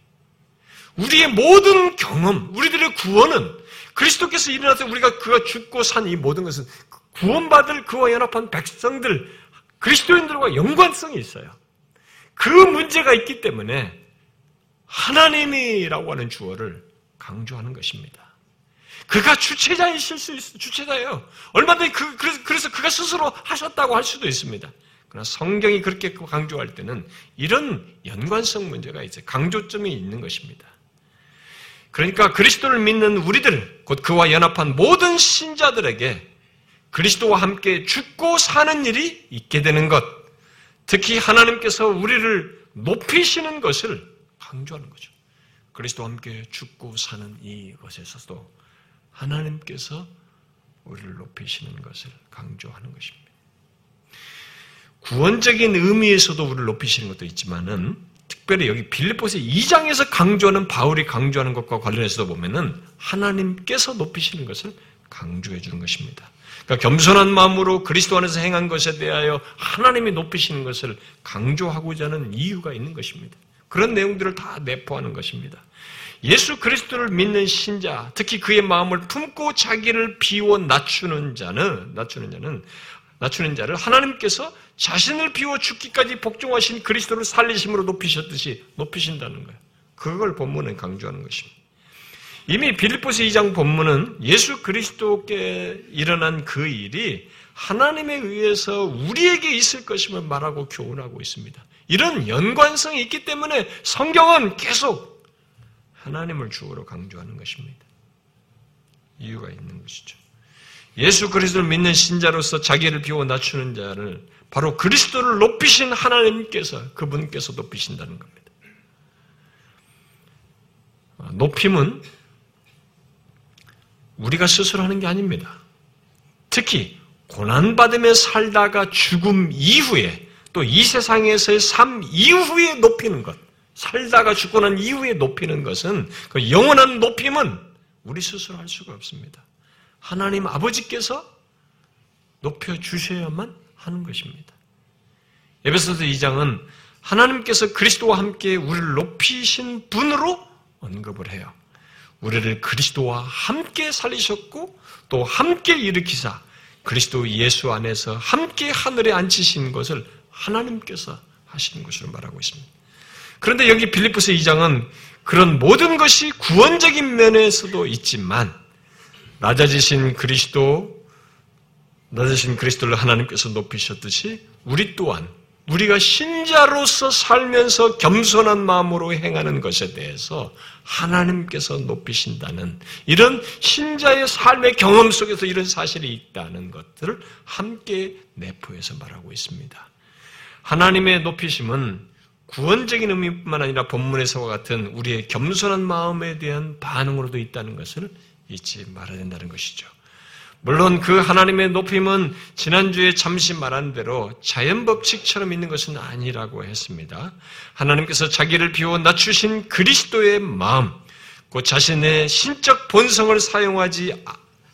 우리의 모든 경험, 우리들의 구원은 그리스도께서 일어나서 우리가 그가 죽고 산 이 모든 것은 구원받을 그와 연합한 백성들, 그리스도인들과 연관성이 있어요. 그 문제가 있기 때문에 하나님이라고 하는 주어를 강조하는 것입니다. 그가 주체자이실 수 있어 주체자예요. 얼마든지 그, 그래서 그가 스스로 하셨다고 할 수도 있습니다. 그러나 성경이 그렇게 강조할 때는 이런 연관성 문제가 이제 강조점이 있는 것입니다. 그러니까 그리스도를 믿는 우리들, 곧 그와 연합한 모든 신자들에게 그리스도와 함께 죽고 사는 일이 있게 되는 것, 특히 하나님께서 우리를 높이시는 것을 강조하는 거죠. 그리스도와 함께 죽고 사는 이것에서도 하나님께서 우리를 높이시는 것을 강조하는 것입니다. 구원적인 의미에서도 우리를 높이시는 것도 있지만은 특별히 여기 빌립보서 2장에서 강조하는 바울이 강조하는 것과 관련해서도 보면은 하나님께서 높이시는 것을 강조해 주는 것입니다. 그러니까 겸손한 마음으로 그리스도 안에서 행한 것에 대하여 하나님이 높이시는 것을 강조하고자 하는 이유가 있는 것입니다. 그런 내용들을 다 내포하는 것입니다. 예수 그리스도를 믿는 신자, 특히 그의 마음을 품고 자기를 비워 낮추는 자는 낮추는 자는 낮추는 자를 하나님께서 자신을 비워 죽기까지 복종하신 그리스도를 살리심으로 높이셨듯이 높이신다는 거예요. 그걸 본문은 강조하는 것입니다. 이미 빌립보스 2장 본문은 예수 그리스도께 일어난 그 일이 하나님에 의해서 우리에게 있을 것임을 말하고 교훈하고 있습니다. 이런 연관성이 있기 때문에 성경은 계속 하나님을 주어로 강조하는 것입니다. 이유가 있는 것이죠. 예수 그리스도를 믿는 신자로서 자기를 비워 낮추는 자를 바로 그리스도를 높이신 하나님께서 그분께서 높이신다는 겁니다. 높임은 우리가 스스로 하는 게 아닙니다. 특히 고난받으며 살다가 죽음 이후에 또 이 세상에서의 삶 이후에 높이는 것, 살다가 죽고 난 이후에 높이는 것은 그 영원한 높임은 우리 스스로 할 수가 없습니다. 하나님 아버지께서 높여 주셔야만 하는 것입니다. 에베소서 2장은 하나님께서 그리스도와 함께 우리를 높이신 분으로 언급을 해요. 우리를 그리스도와 함께 살리셨고 또 함께 일으키사 그리스도 예수 안에서 함께 하늘에 앉히신 것을 하나님께서 하시는 것으로 말하고 있습니다. 그런데 여기 빌리포스 2장은 그런 모든 것이 구원적인 면에서도 있지만 낮아지신 그리스도 낮으신 그리스도를 하나님께서 높이셨듯이 우리 또한 우리가 신자로서 살면서 겸손한 마음으로 행하는 것에 대해서 하나님께서 높이신다는 이런 신자의 삶의 경험 속에서 이런 사실이 있다는 것들을 함께 내포해서 말하고 있습니다. 하나님의 높이심은 구원적인 의미뿐만 아니라 본문에서와 같은 우리의 겸손한 마음에 대한 반응으로도 있다는 것을 잊지 말아야 된다는 것이죠. 물론 그 하나님의 높임은 지난주에 잠시 말한 대로 자연법칙처럼 있는 것은 아니라고 했습니다. 하나님께서 자기를 비워 낮추신 그리스도의 마음, 그 자신의 신적 본성을 사용하지,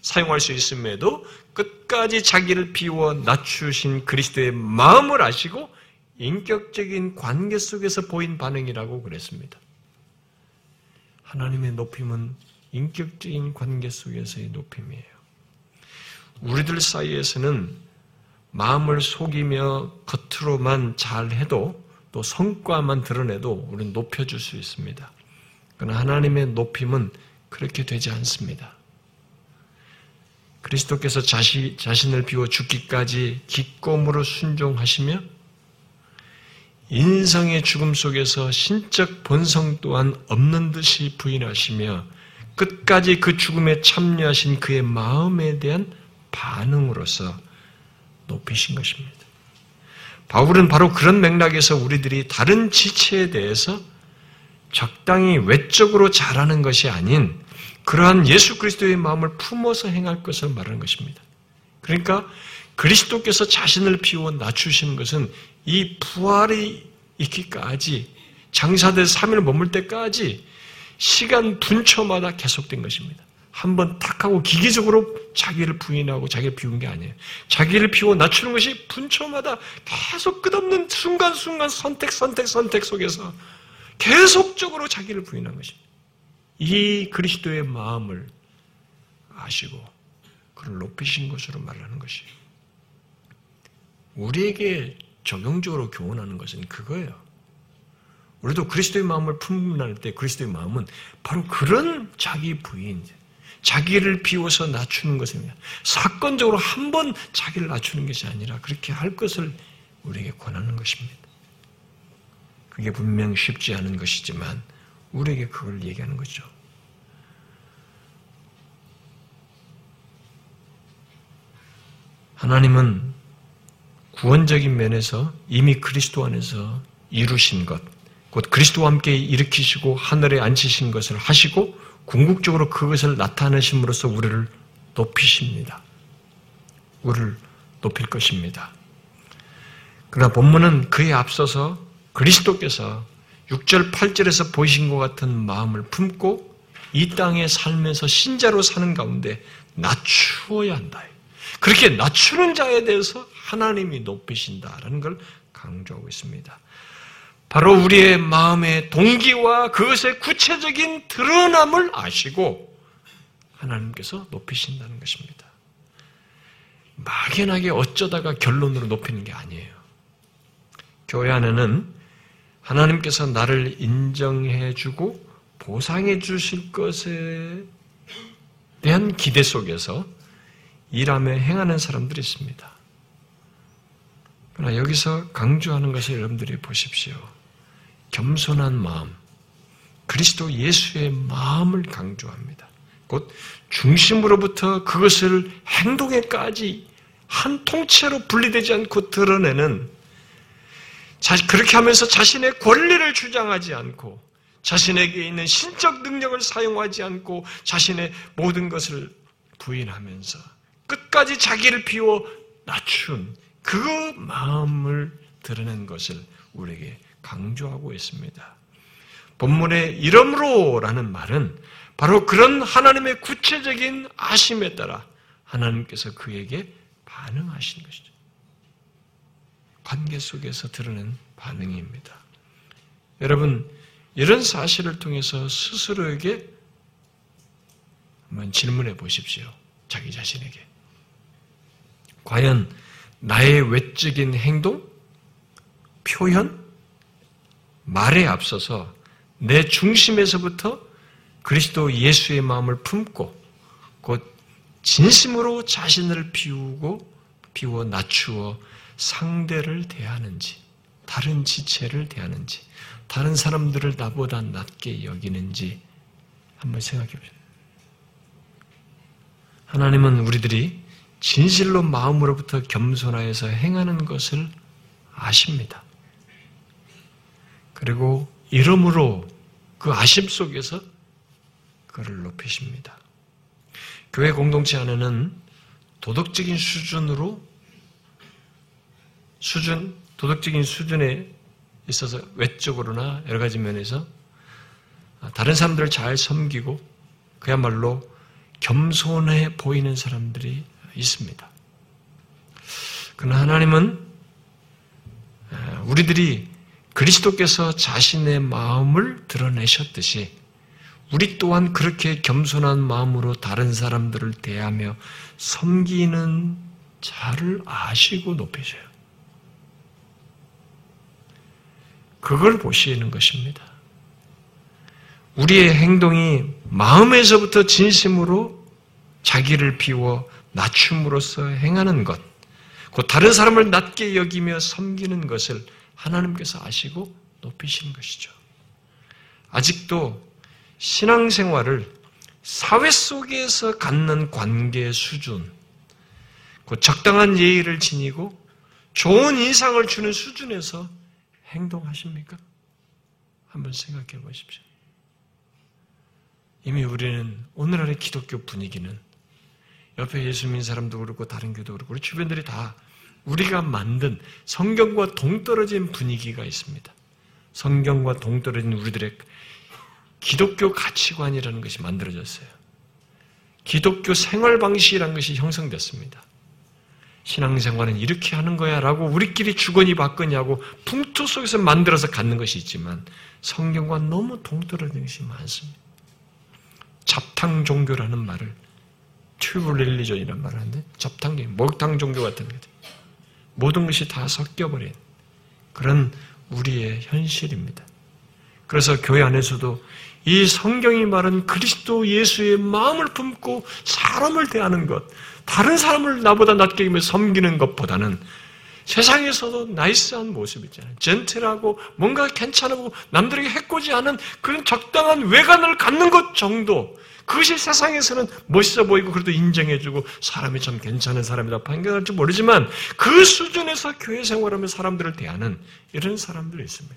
사용할 수 있음에도 끝까지 자기를 비워 낮추신 그리스도의 마음을 아시고 인격적인 관계 속에서 보인 반응이라고 그랬습니다. 하나님의 높임은 인격적인 관계 속에서의 높임이에요. 우리들 사이에서는 마음을 속이며 겉으로만 잘해도 또 성과만 드러내도 우리는 높여줄 수 있습니다. 그러나 하나님의 높임은 그렇게 되지 않습니다. 그리스도께서 자시, 자신을 비워 죽기까지 기꺼움으로 순종하시며 인성의 죽음 속에서 신적 본성 또한 없는 듯이 부인하시며 끝까지 그 죽음에 참여하신 그의 마음에 대한 반응으로서 높이신 것입니다. 바울은 바로 그런 맥락에서 우리들이 다른 지체에 대해서 적당히 외적으로 잘하는 것이 아닌 그러한 예수 그리스도의 마음을 품어서 행할 것을 말하는 것입니다. 그러니까 그리스도께서 자신을 비워 낮추시는 것은 이 부활이 있기까지 장사될 3일 머물 때까지 시간 분초마다 계속된 것입니다. 한번 탁 하고 기계적으로 자기를 부인하고 자기를 비운 게 아니에요. 자기를 비워 낮추는 것이 분초마다 계속 끝없는 순간순간 선택, 선택, 선택 속에서 계속적으로 자기를 부인한 것입니다. 이 그리스도의 마음을 아시고 그를 높이신 것으로 말하는 것이에요. 우리에게 적용적으로 교훈하는 것은 그거예요. 우리도 그리스도의 마음을 품는 때 그리스도의 마음은 바로 그런 자기 부인, 자기를 비워서 낮추는 것입니다. 사건적으로 한 번 자기를 낮추는 것이 아니라 그렇게 할 것을 우리에게 권하는 것입니다. 그게 분명 쉽지 않은 것이지만 우리에게 그걸 얘기하는 거죠. 하나님은 구원적인 면에서 이미 그리스도 안에서 이루신 것, 곧 그리스도와 함께 일으키시고 하늘에 앉히신 것을 하시고 궁극적으로 그것을 나타내심으로써 우리를 높이십니다. 우리를 높일 것입니다. 그러나 본문은 그에 앞서서 그리스도께서 6절, 8절에서 보이신 것 같은 마음을 품고 이 땅에 살면서 신자로 사는 가운데 낮추어야 한다. 그렇게 낮추는 자에 대해서 하나님이 높이신다라는 걸 강조하고 있습니다. 바로 우리의 마음의 동기와 그것의 구체적인 드러남을 아시고 하나님께서 높이신다는 것입니다. 막연하게 어쩌다가 결론으로 높이는 게 아니에요. 교회 안에는 하나님께서 나를 인정해주고 보상해주실 것에 대한 기대 속에서 일하며 행하는 사람들이 있습니다. 그러나 여기서 강조하는 것을 여러분들이 보십시오. 겸손한 마음, 그리스도 예수의 마음을 강조합니다. 곧 중심으로부터 그것을 행동에까지 한 통째로 분리되지 않고 드러내는 그렇게 하면서 자신의 권리를 주장하지 않고 자신에게 있는 신적 능력을 사용하지 않고 자신의 모든 것을 부인하면서 끝까지 자기를 비워 낮춘 그 마음을 드러낸 것을 우리에게 강조하고 있습니다. 본문의 이름으로라는 말은 바로 그런 하나님의 구체적인 아심에 따라 하나님께서 그에게 반응하신 것이죠. 관계 속에서 드러낸 반응입니다. 여러분, 이런 사실을 통해서 스스로에게 한번 질문해 보십시오. 자기 자신에게. 과연 나의 외적인 행동, 표현, 말에 앞서서 내 중심에서부터 그리스도 예수의 마음을 품고 곧 진심으로 자신을 비우고 비워 낮추어 상대를 대하는지, 다른 지체를 대하는지, 다른 사람들을 나보다 낮게 여기는지 한번 생각해 보세요. 하나님은 우리들이 진실로 마음으로부터 겸손하여서 행하는 것을 아십니다. 그리고 이름으로 그 아심 속에서 그를 높이십니다. 교회 공동체 안에는 도덕적인 수준으로 수준, 도덕적인 수준에 있어서 외적으로나 여러 가지 면에서 다른 사람들을 잘 섬기고 그야말로 겸손해 보이는 사람들이 있습니다. 그러나 하나님은 우리들이 그리스도께서 자신의 마음을 드러내셨듯이 우리 또한 그렇게 겸손한 마음으로 다른 사람들을 대하며 섬기는 자를 아시고 높이셔요. 그걸 보시는 것입니다. 우리의 행동이 마음에서부터 진심으로 자기를 비워 낮춤으로써 행하는 것, 곧 다른 사람을 낮게 여기며 섬기는 것을 하나님께서 아시고 높이시는 것이죠. 아직도 신앙생활을 사회 속에서 갖는 관계 수준, 곧 적당한 예의를 지니고 좋은 인상을 주는 수준에서 행동하십니까? 한번 생각해 보십시오. 이미 우리는 오늘날의 기독교 분위기는 옆에 예수 믿는 사람도 그렇고 다른 교도 그렇고 우리 주변들이 다 우리가 만든 성경과 동떨어진 분위기가 있습니다. 성경과 동떨어진 우리들의 기독교 가치관이라는 것이 만들어졌어요. 기독교 생활 방식이라는 것이 형성됐습니다. 신앙생활은 이렇게 하는 거야 라고 우리끼리 주거니 받거냐고 풍토 속에서 만들어서 갖는 것이 있지만 성경과 너무 동떨어진 것이 많습니다. 잡탕 종교라는 말을 튜브 릴리전이라는 말을 하는데 잡탕, 목탕 종교 같은 거죠. 모든 것이 다 섞여버린 그런 우리의 현실입니다. 그래서 교회 안에서도 이 성경이 말한 그리스도 예수의 마음을 품고 사람을 대하는 것, 다른 사람을 나보다 낮게 섬기는 것보다는 세상에서도 나이스한 모습 있잖아요. 젠틀하고 뭔가 괜찮고 남들에게 해코지 않은 그런 적당한 외관을 갖는 것 정도. 그것이 세상에서는 멋있어 보이고 그래도 인정해주고 사람이 참 괜찮은 사람이다 판결할지 모르지만 그 수준에서 교회 생활하며 사람들을 대하는 이런 사람들이 있습니다.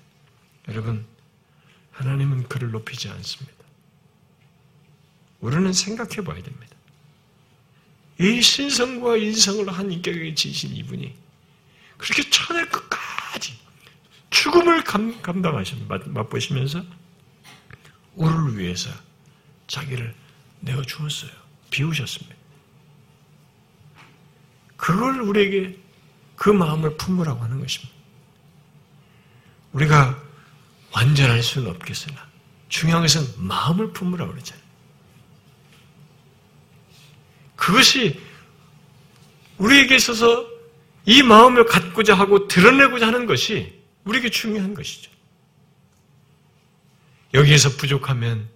여러분, 하나님은 그를 높이지 않습니다. 우리는 생각해 봐야 됩니다. 이 신성과 인성을 한 인격에 지신 이분이 그렇게 천의 끝까지 죽음을 감, 감당하시 맛보시면서 우리를 위해서 자기를 내어 주었어요. 비우셨습니다. 그걸 우리에게 그 마음을 품으라고 하는 것입니다. 우리가 완전할 수는 없겠으나 중요한 것은 마음을 품으라고 그러잖아요. 그것이 우리에게 있어서 이 마음을 갖고자 하고 드러내고자 하는 것이 우리에게 중요한 것이죠. 여기에서 부족하면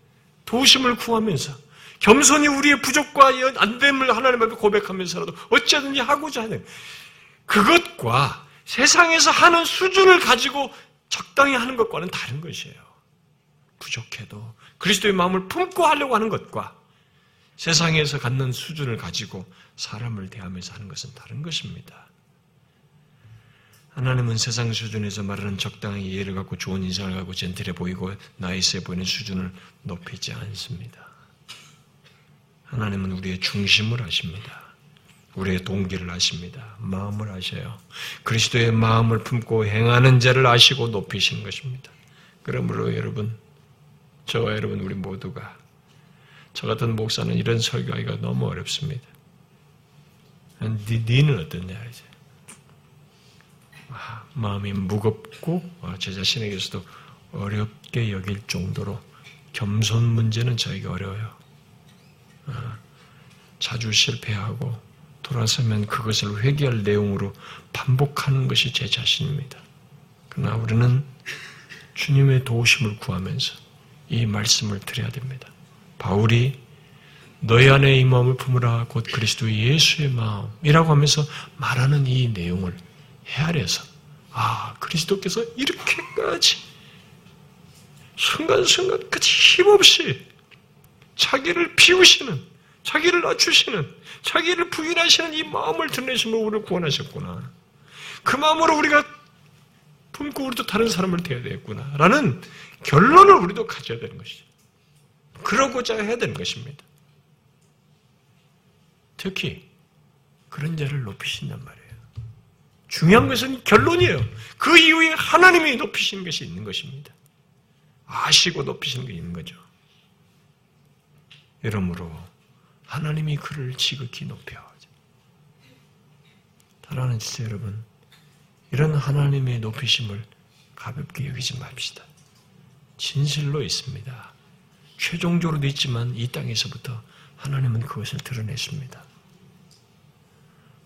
도심을 구하면서 겸손히 우리의 부족과 안됨을 하나님 앞에 고백하면서라도 어찌든지 하고자 하는 그것과 세상에서 하는 수준을 가지고 적당히 하는 것과는 다른 것이에요. 부족해도 그리스도의 마음을 품고 하려고 하는 것과 세상에서 갖는 수준을 가지고 사람을 대하면서 하는 것은 다른 것입니다. 하나님은 세상 수준에서 말하는 적당히 이해를 갖고 좋은 인상을 갖고 젠틀해 보이고 나이스해 보이는 수준을 높이지 않습니다. 하나님은 우리의 중심을 아십니다. 우리의 동기를 아십니다. 마음을 아셔요. 그리스도의 마음을 품고 행하는 자를 아시고 높이시는 것입니다. 그러므로 여러분, 저와 여러분 우리 모두가 저 같은 목사는 이런 설교하기가 너무 어렵습니다. 니, 니는 어떠냐 이제 아, 마음이 무겁고 아, 제 자신에게서도 어렵게 여길 정도로 겸손 문제는 저에게 어려워요. 아, 자주 실패하고 돌아서면 그것을 회개할 내용으로 반복하는 것이 제 자신입니다. 그러나 우리는 주님의 도우심을 구하면서 이 말씀을 드려야 됩니다. 바울이 너희 안에 이 마음을 품으라 곧 그리스도 예수의 마음이라고 하면서 말하는 이 내용을 헤아려서 아 그리스도께서 이렇게까지 순간순간까지 힘없이 자기를 비우시는 자기를 낮추시는 자기를 부인하시는 이 마음을 드러내심으로 우리를 구원하셨구나. 그 마음으로 우리가 품고 우리도 다른 사람을 대해야 되겠구나. 라는 결론을 우리도 가져야 되는 것이죠. 그러고자 해야 되는 것입니다. 특히 그런 자를 높이신단 말이에요. 중요한 것은 결론이에요. 그 이후에 하나님이 높이시는 것이 있는 것입니다. 아시고 높이시는 게 있는 거죠. 이러므로 하나님이 그를 지극히 높여. 사랑하는 지체 여러분, 이런 하나님의 높이심을 가볍게 여기지 맙시다. 진실로 있습니다. 최종적으로도 있지만 이 땅에서부터 하나님은 그것을 드러냈습니다.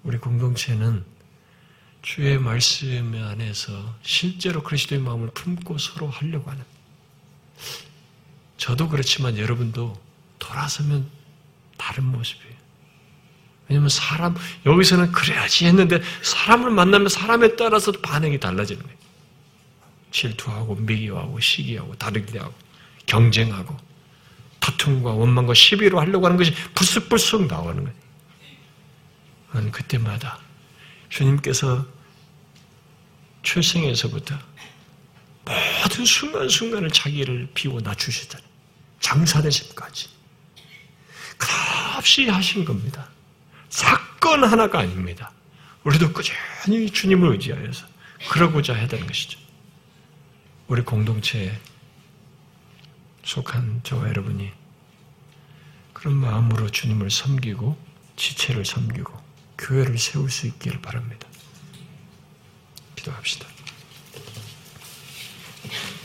우리 공동체는 주의 말씀 안에서 실제로 그리스도의 마음을 품고 서로 하려고 하는 저도 그렇지만 여러분도 돌아서면 다른 모습이에요. 왜냐면 사람, 여기서는 그래야지 했는데 사람을 만나면 사람에 따라서 반응이 달라지는 거예요. 질투하고 미기하고 시기하고 다르게 하고 경쟁하고 다툼과 원망과 시비로 하려고 하는 것이 불쑥불쑥 나오는 거예요. 그때마다 주님께서 출생에서부터 모든 순간순간을 자기를 비워 낮추셨잖아요. 장사되심까지. 값이 하신 겁니다. 사건 하나가 아닙니다. 우리도 꾸준히 주님을 의지하여서 그러고자 해야 되는 것이죠. 우리 공동체에 속한 저와 여러분이 그런 마음으로 주님을 섬기고 지체를 섬기고 교회를 세울 수 있기를 바랍니다. 기도합시다.